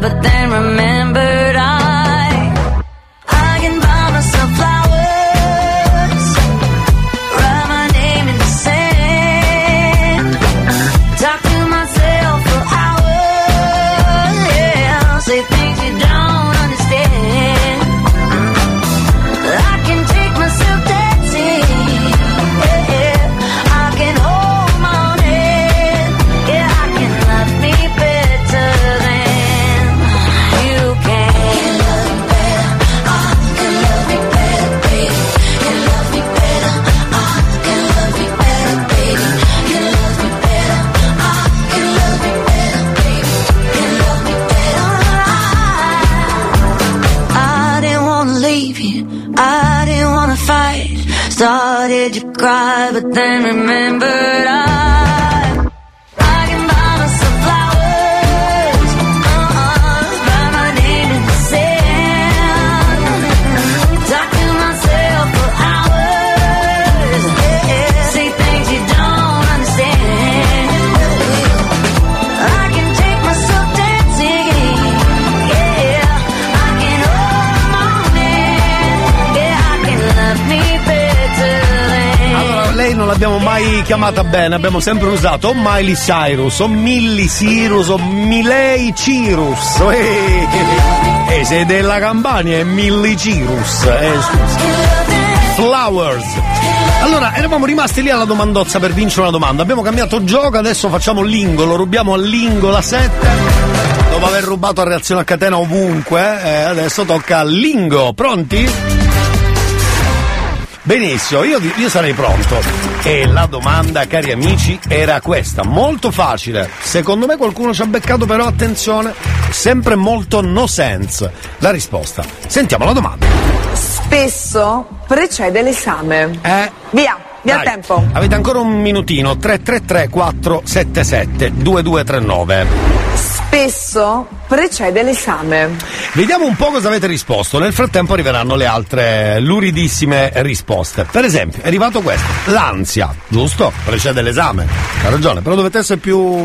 But then remembered l'abbiamo mai chiamata bene, abbiamo sempre usato o Miley Cyrus, o Milly Cyrus, o Miley Cyrus. Eh, eh, sei della Campania, è Milly Cyrus. Eh. Flowers. Allora, eravamo rimasti lì alla domandozza per vincere una domanda. Abbiamo cambiato gioco, adesso facciamo Lingo, lo rubiamo a Lingo la 7. Dopo aver rubato a reazione a catena ovunque, eh, adesso tocca a Lingo. Pronti? Benissimo, io, io sarei pronto. E la domanda, cari amici, era questa, molto facile. Secondo me qualcuno ci ha beccato, però attenzione, sempre molto no sense. La risposta. Sentiamo la domanda. Spesso precede l'esame. Eh? Via, via Dai, tempo. Avete ancora un minutino, 333 477 2239. Spesso precede l'esame. Vediamo un po' cosa avete risposto. Nel frattempo arriveranno le altre luridissime risposte. Per esempio, è arrivato questo: l'ansia, giusto? Precede l'esame. Ha ragione, però dovete essere più,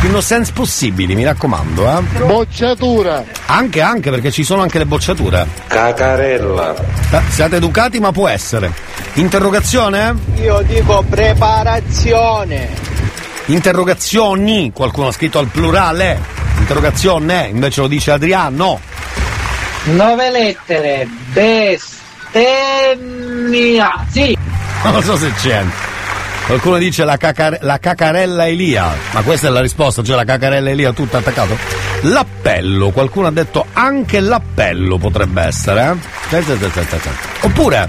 più no sense possibili, mi raccomando, eh. Bocciatura. Anche, anche, perché ci sono anche le bocciature. Cacarella. Eh, siate educati, ma può essere. Interrogazione? Io dico preparazione. Interrogazioni, qualcuno ha scritto al plurale. Interrogazione, invece lo dice Adriano. Nove lettere. Bestemmia. Sì. Non lo so se c'è. Qualcuno dice la, cacar- la cacarella Elia, ma questa è la risposta, cioè la cacarella Elia tutto attaccato. L'appello, qualcuno ha detto anche l'appello potrebbe essere, eh? Oppure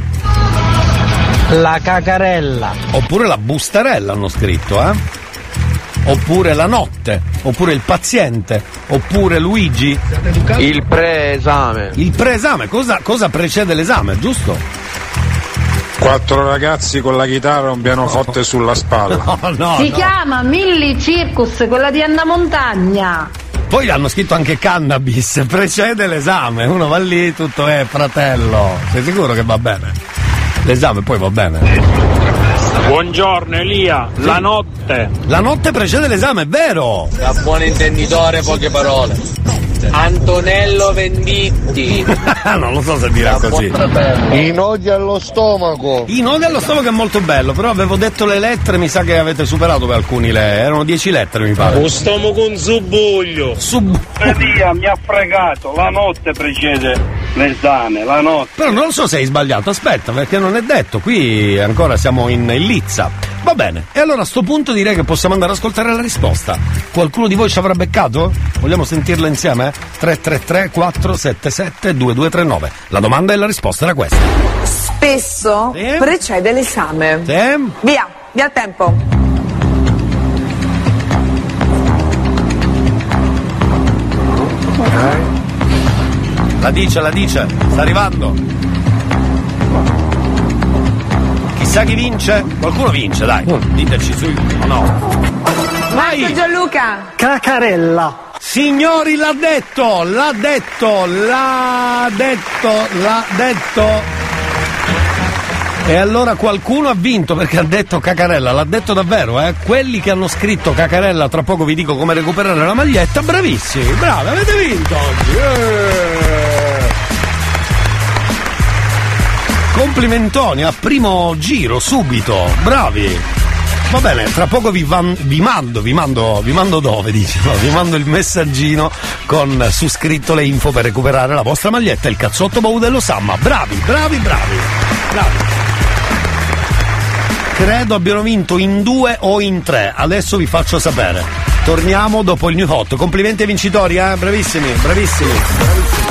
La cacarella. Oppure la bustarella hanno scritto, eh? Oppure la notte, oppure il paziente, oppure Luigi. Il preesame. Il preesame, cosa, cosa precede l'esame, giusto? Quattro ragazzi con la chitarra e un pianoforte sulla spalla. No, no, si no. chiama Milli Circus, quella di Anna Montagna. Poi hanno scritto anche cannabis, precede l'esame. Uno va lì, tutto è fratello. Sei sicuro che va bene? L'esame poi va bene. Buongiorno Elia, la notte. La notte precede l'esame, è vero! Da buon intenditore, poche parole. Antonello Venditti. non lo so se dirà così. I nodi allo stomaco. I nodi allo stomaco è molto bello, però avevo detto le lettere, mi sa che avete superato per alcuni le. Erano 10 lettere, mi pare. Lo stomaco con subuglio. Sub... Elia mi ha fregato, la notte precede l'esame, la notte. Però non lo so se hai sbagliato, aspetta, perché non è detto, qui ancora siamo in, lizza. Va bene, e allora a sto punto direi che possiamo andare ad ascoltare la risposta. Qualcuno di voi ci avrà beccato? Vogliamo sentirla insieme? 333 477 2239. La domanda e la risposta era questa. Spesso precede l'esame. Sì? Via, via il tempo. La dice, la dice, sta arrivando. Chissà chi vince? Qualcuno vince, dai. Diteci su. No. Marco Gianluca. Cacarella. Signori, l'ha detto, l'ha detto, l'ha detto, l'ha detto. E allora qualcuno ha vinto perché ha detto Cacarella, l'ha detto davvero, eh? Quelli che hanno scritto Cacarella, tra poco vi dico come recuperare la maglietta, bravissimi, bravi, avete vinto oggi. Eh. Complimentoni a primo giro, subito, bravi. Va bene, tra poco vi, van- vi mando, vi mando, vi mando dove dice? No, vi mando il messaggino con su scritto le info per recuperare la vostra maglietta, il cazzotto bau dello Samma. Bravi, bravi, bravi, bravi. Credo abbiano vinto in due o in tre, adesso vi faccio sapere. Torniamo dopo il New Hot. Complimenti ai vincitori, eh? Bravissimi, bravissimi.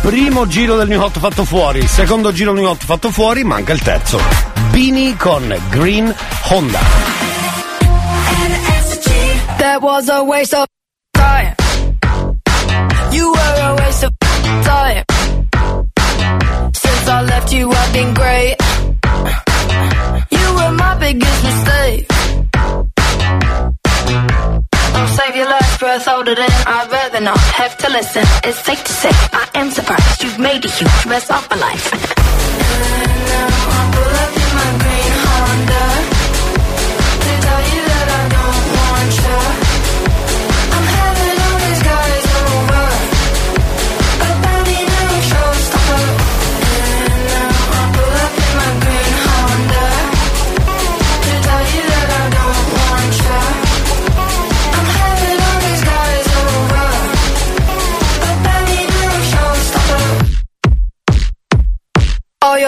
Primo giro del New Hot fatto fuori, secondo giro New Hot fatto fuori, manca il terzo. Bini con Green Honda. That was a waste of time. You were a waste of time. Since I left you, I've been great. You were my biggest mistake. Don't save your last breath older than I'd not have to listen. It's safe to say I am surprised you've made a huge mess of my life.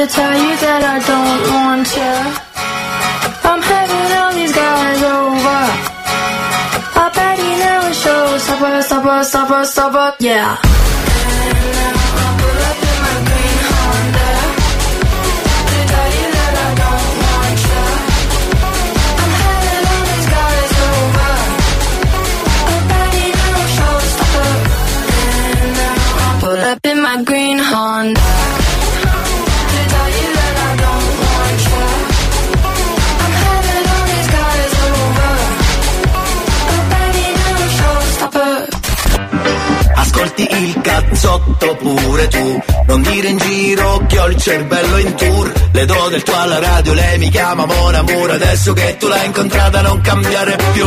To tell you that I don't want you. I'm having all these guys over. I bet he never shows. Stopper, stopper, stopper, stopper, yeah. And now I'll pull up in my green Honda. Ascolti il cazzotto pure tu. Non dire in giro che ho il cervello in tour. Le do del tuo alla radio, lei mi chiama Mon Amour. Adesso che tu l'hai incontrata non cambiare più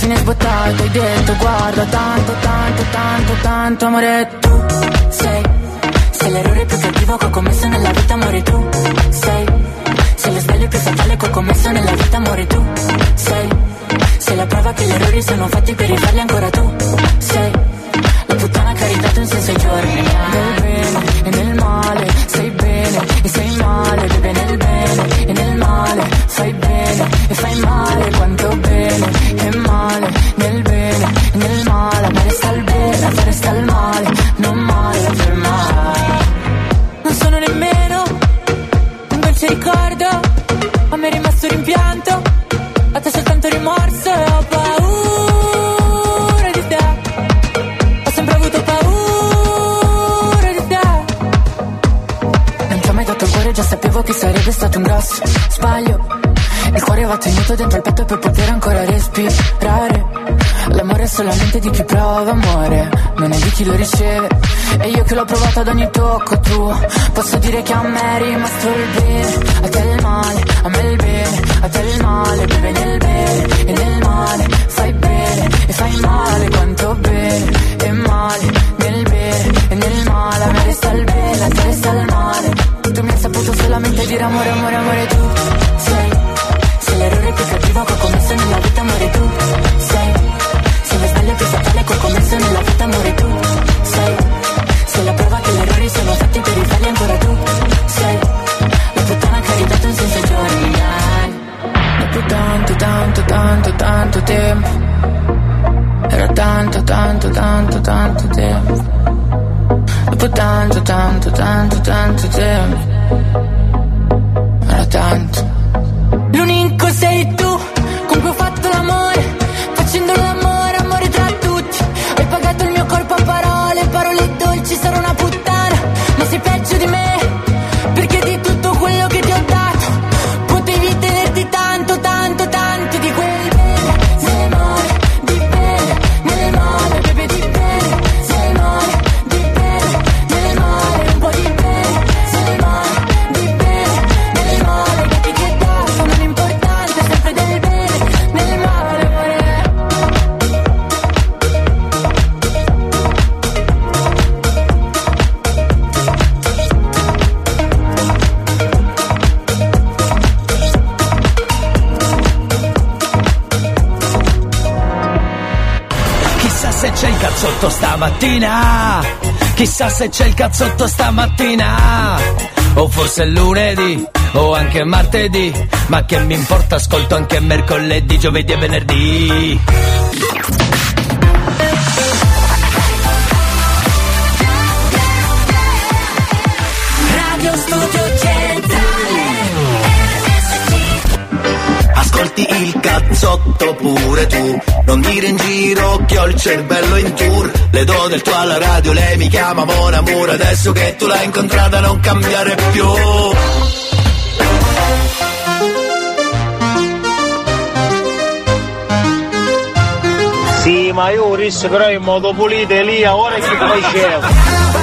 fine sbottato hai detto guarda tanto, tanto, tanto, tanto amore tu sei Sei l'errore più cattivo che ho commesso nella vita amore tu sei Sei lo sbaglio più fatale che ho commesso nella vita amore tu sei Sei la prova che gli errori sono fatti per rifarli ancora tu sei La puttana che ha ridato un senso ai giorni Nel bene e nel male sei bene e sei male Bebe nel bene e nel male fai bene e fai male Quanto sbaglio. Il cuore va tenuto dentro il petto per poter ancora respirare. Solamente di chi prova amore, non è di chi lo riceve. E io che l'ho provato ad ogni tocco tuo, posso dire che a me è rimasto il bene, a te il male, a me il bene, a te il male, beve nel bene. E nel male, fai bene. E fai male, quanto bene. E male, nel bene. E nel male, a me resta il bene, a te resta il male. Tu mi hai saputo solamente dire amore, amore, amore tu. Sei Sei l'errore più cattivo che ho commesso nella vita, amore tu. Sei che ho commesso nella vita, amore tu. Sei Sei la prova che gli errori sono fatti per rifarli ancora tu. Sei La puttana che ha ridato un senso ai giorni. Dopo tanto, tanto, tanto, tanto tempo. Era tanto, tanto, tanto, tanto tempo. Dopo tanto, tanto, tanto, tanto tempo. Era tanto. L'unico sei tu cazzotto stamattina. Chissà se c'è il cazzotto stamattina. O forse è lunedì, o anche martedì. Ma che mi importa, ascolto anche mercoledì, giovedì e venerdì. Ascolti il cazzotto pure tu. Non dire in giro che ho il cervello in tour. Le do del tuo alla radio, lei mi chiama Mon Amour. Adesso che tu l'hai incontrata non cambiare più. Sì, ma io ho però in modo pulito Elia, ora che poi c'è.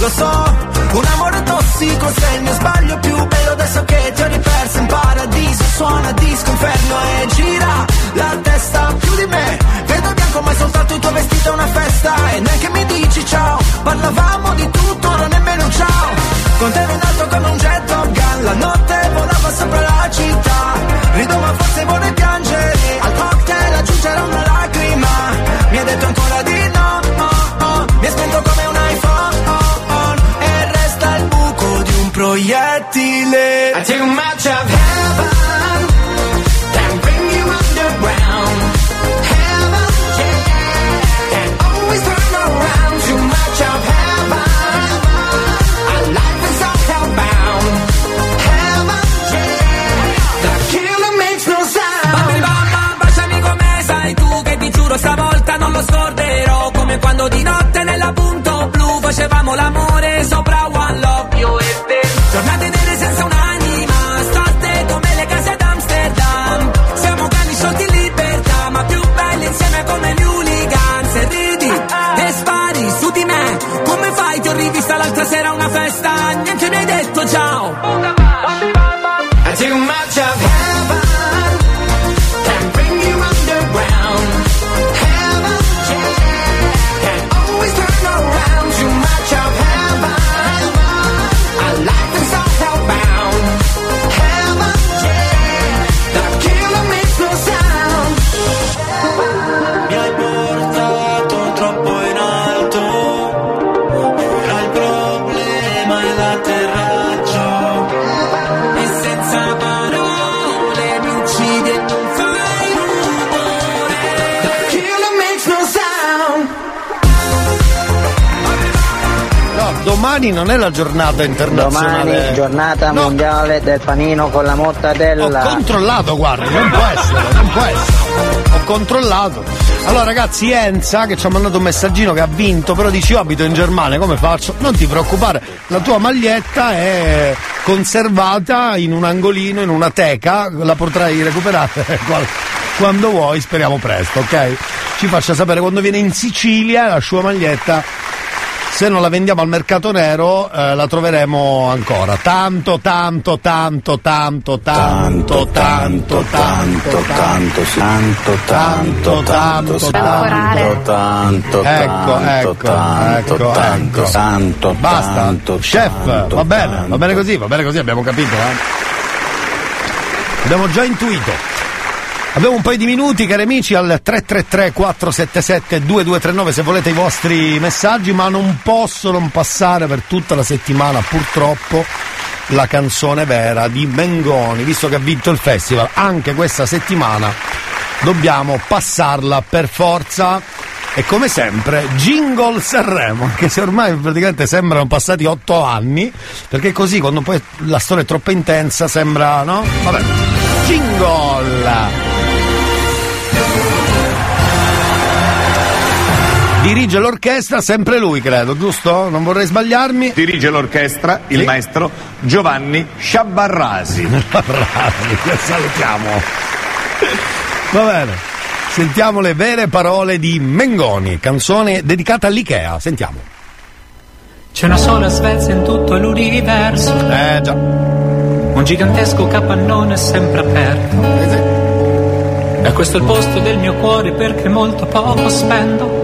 Lo so, un amore blu facevamo l'amore domani non è la giornata internazionale. Domani giornata No, mondiale del panino con la Ho mortadella. controllato, guarda, non può essere, non può essere. Ho controllato. Allora, ragazzi, Enza che ci ha mandato un messaggino che ha vinto, però dici io abito in Germania, come faccio? Non ti preoccupare, la tua maglietta è conservata in un angolino, in una teca, la potrai recuperare quando vuoi, speriamo presto, ok? Ci faccia sapere quando viene in Sicilia la sua maglietta se non la vendiamo al mercato nero eh, la troveremo ancora. Tanto, tanto, tanto, tanto, tanto, tanto, tanto, tanto. Tanto, tanto, tanto, tanto, tanto, Ecco, ecco, ecco, tanto, ecco. tanto, Basta, chef, va bene, va bene così, va bene così, abbiamo capito, eh. Abbiamo già intuito. Abbiamo un paio di minuti, cari amici, al 333 477 2239 se volete i vostri messaggi, ma non posso non passare per tutta la settimana, purtroppo, la canzone vera di Mengoni, visto che ha vinto il festival. Anche questa settimana dobbiamo passarla per forza. E come sempre, Jingle Sanremo, anche se ormai praticamente sembrano passati otto anni, perché così quando poi la storia è troppo intensa sembra, no? Vabbè. Jingle! Dirige l'orchestra sempre lui, credo, giusto? Non vorrei sbagliarmi. Dirige l'orchestra il Sì. maestro Giovanni Sciabarrasi. Sciabarrasi, che salutiamo. Va bene. Sentiamo le vere parole di Mengoni, canzone dedicata all'Ikea. Sentiamo. C'è una sola Svezia in tutto l'universo. Eh già. Un gigantesco capannone sempre aperto. E questo è il posto del mio cuore perché molto poco spendo.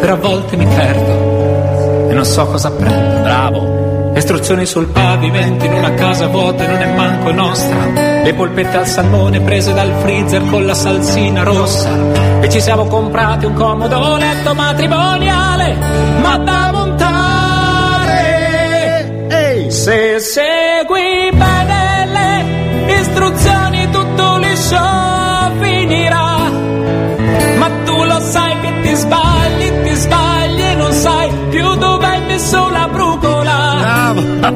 Però a volte mi perdo e non so cosa prendo. Bravo. Istruzioni sul pavimento in una casa vuota e non è manco nostra. Le polpette al salmone prese dal freezer con la salsina rossa. E ci siamo comprati un comodo letto matrimoniale, ma da montare. Se segui bene le istruzioni tutto liscio finirà. Sbagli, e non sai più dove hai messo la brucola. Ma non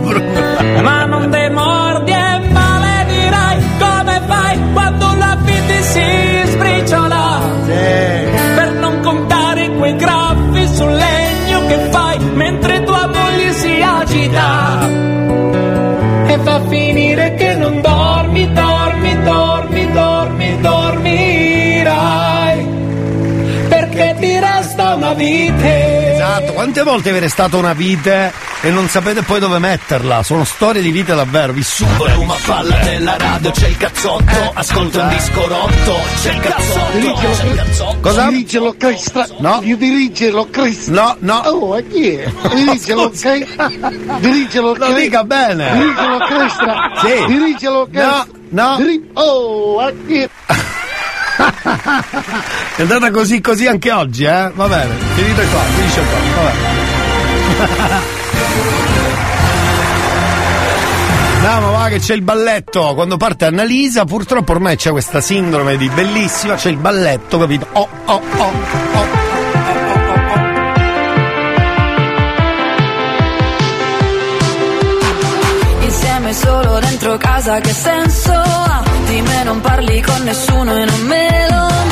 te mordi quante volte avete stato una vite e non sapete poi dove metterla? Sono storie di vite davvero vissute. Una palla nella radio, c'è il cazzotto, ascolta un disco rotto, c'è il cazzotto, c'è il cazzotto. Cosa? Dirigelo Cresta. No. Io dirigelo Cresta. No, no. Oh, e chi è? Dirigelo Cresta. Dirigelo Lo dica bene. Dirigelo Cresta. Sì. Dirigelo Cresta. No, no. Diri- oh, e chi è? È andata così così anche oggi, eh? Va bene, finite qua, finisce qua, va bene. Andiamo, va che c'è il balletto. Quando parte Annalisa, purtroppo ormai c'è questa sindrome di bellissima, c'è il balletto, capito? Oh, oh, oh, oh. Insieme solo dentro casa che senso ha? Di me non parli con nessuno e non me lo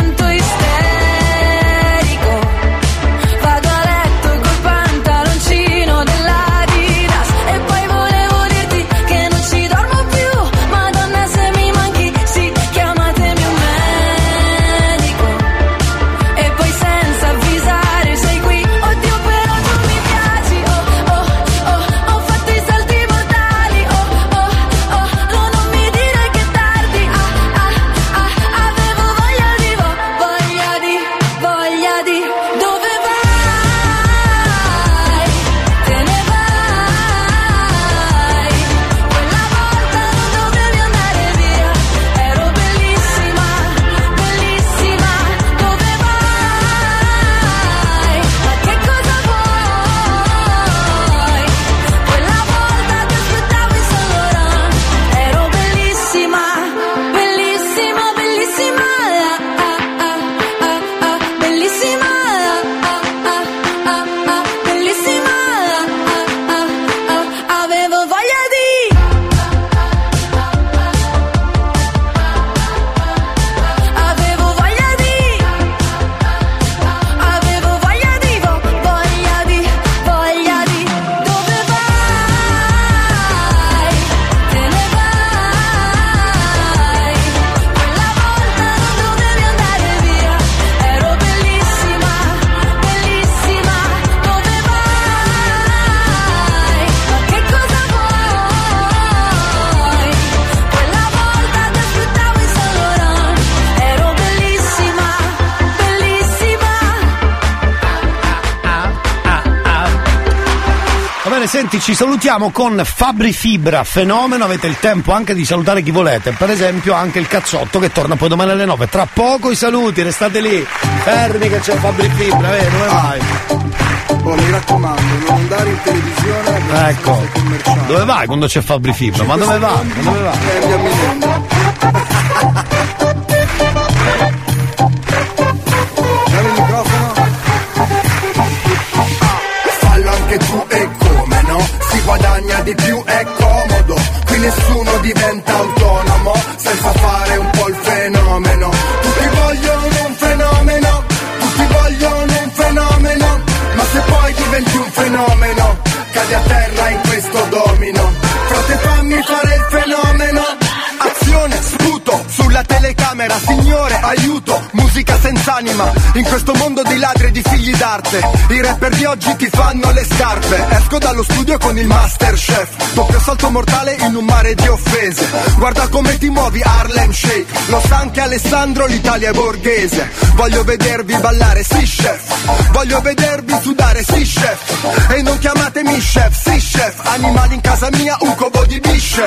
senti, ci salutiamo con Fabri Fibra, fenomeno, avete il tempo anche di salutare chi volete, per esempio anche il cazzotto che torna poi domani alle 9. Tra poco i saluti, restate lì, fermi che c'è Fabri Fibra, eh, dove vai? Oh, mi raccomando, non andare in televisione Ecco, dove vai quando c'è Fabri Fibra? Ma dove va? Dove va? In questo mondo di ladri e di figli d'arte I rapper di oggi ti fanno le scarpe. Esco dallo studio con il Masterchef. Doppio salto mortale in un mare di offese. Guarda come ti muovi Harlem Shake. Lo sa anche Alessandro, l'Italia è borghese. Voglio vedervi ballare, sì chef. Voglio vedervi sudare, sì chef. E non chiamatemi chef, sì chef. Animali in casa mia, un covo di bisce.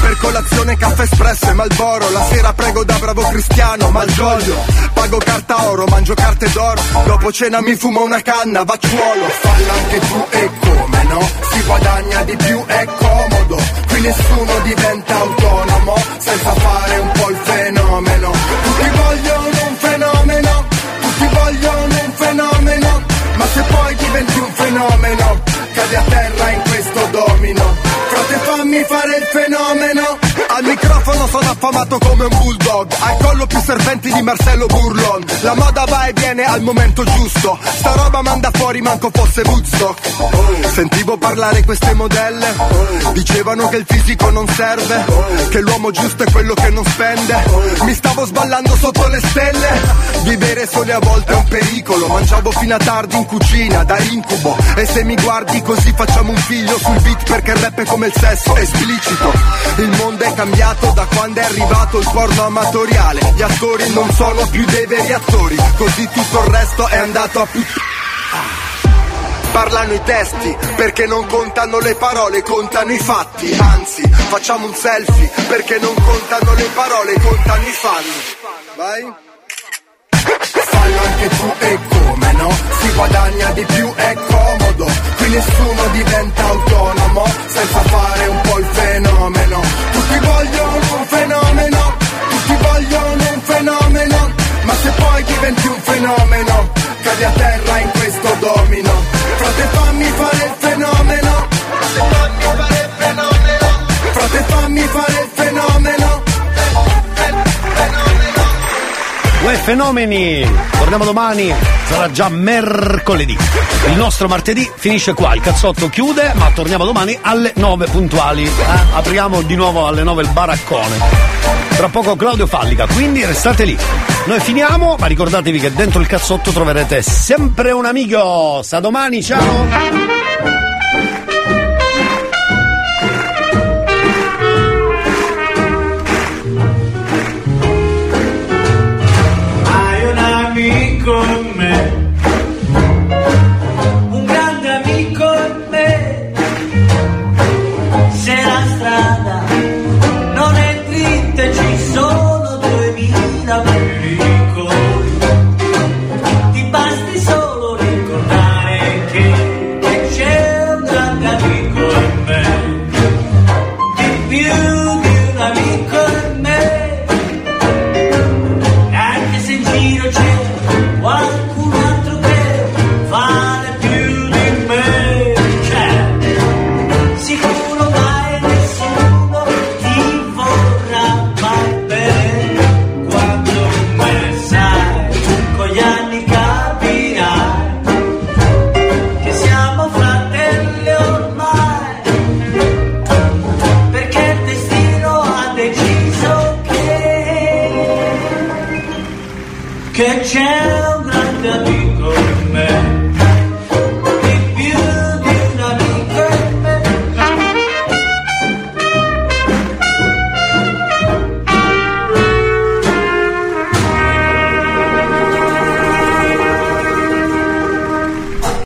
Per colazione caffè espresso e malboro. La sera prego da bravo cristiano, malgioglio. Pago carta oro, mangio carte d'oro. Dopo cena mi fumo una canna, vacciuolo Falla anche tu e come no? Si guadagna di più, è comodo Qui nessuno diventa autonomo Senza fare un po' il fenomeno. Tutti vogliono un fenomeno Tutti vogliono un fenomeno Ma se poi diventi un fenomeno Cadi a terra in questo domino. Frate fammi fare il fenomeno Al microfono sono affamato come un bulldog. Al collo più serpenti di Marcello Burlon. La moda va e viene al momento giusto. Sta roba manda fuori manco fosse Woodstock. Sentivo parlare queste modelle. Dicevano che il fisico non serve Che l'uomo giusto è quello che non spende. Mi stavo sballando sotto le stelle. Vivere sole a volte è un pericolo. Mangiavo fino a tardi in cucina da incubo. E se mi guardi così facciamo un figlio sul beat Perché il rap è come il sesso, esplicito. Il mondo è cambiato da quando è arrivato il porno amatoriale Gli attori non sono più dei veri attori Così tutto il resto è andato a puttana Parlano i testi perché non contano le parole, contano i fatti. Anzi, facciamo un selfie perché non contano le parole, contano i fan. Vai. Fallo anche tu e come no? Si guadagna di più, è comodo. Qui nessuno diventa autonomo senza fare un po' il fenomeno. Tutti vogliono un fenomeno, tutti vogliono un fenomeno. Ma se poi diventi un fenomeno, cadi a terra in questo domino. Uè fenomeni! Torniamo domani, sarà già mercoledì. Il nostro martedì finisce qua, il cazzotto chiude, ma torniamo domani alle 9 puntuali. eh? Apriamo di nuovo alle 9 il baraccone. Tra poco Claudio Fallica, quindi restate lì. Noi finiamo, ma ricordatevi che dentro il cazzotto troverete sempre un amico. Sta domani, ciao! Hai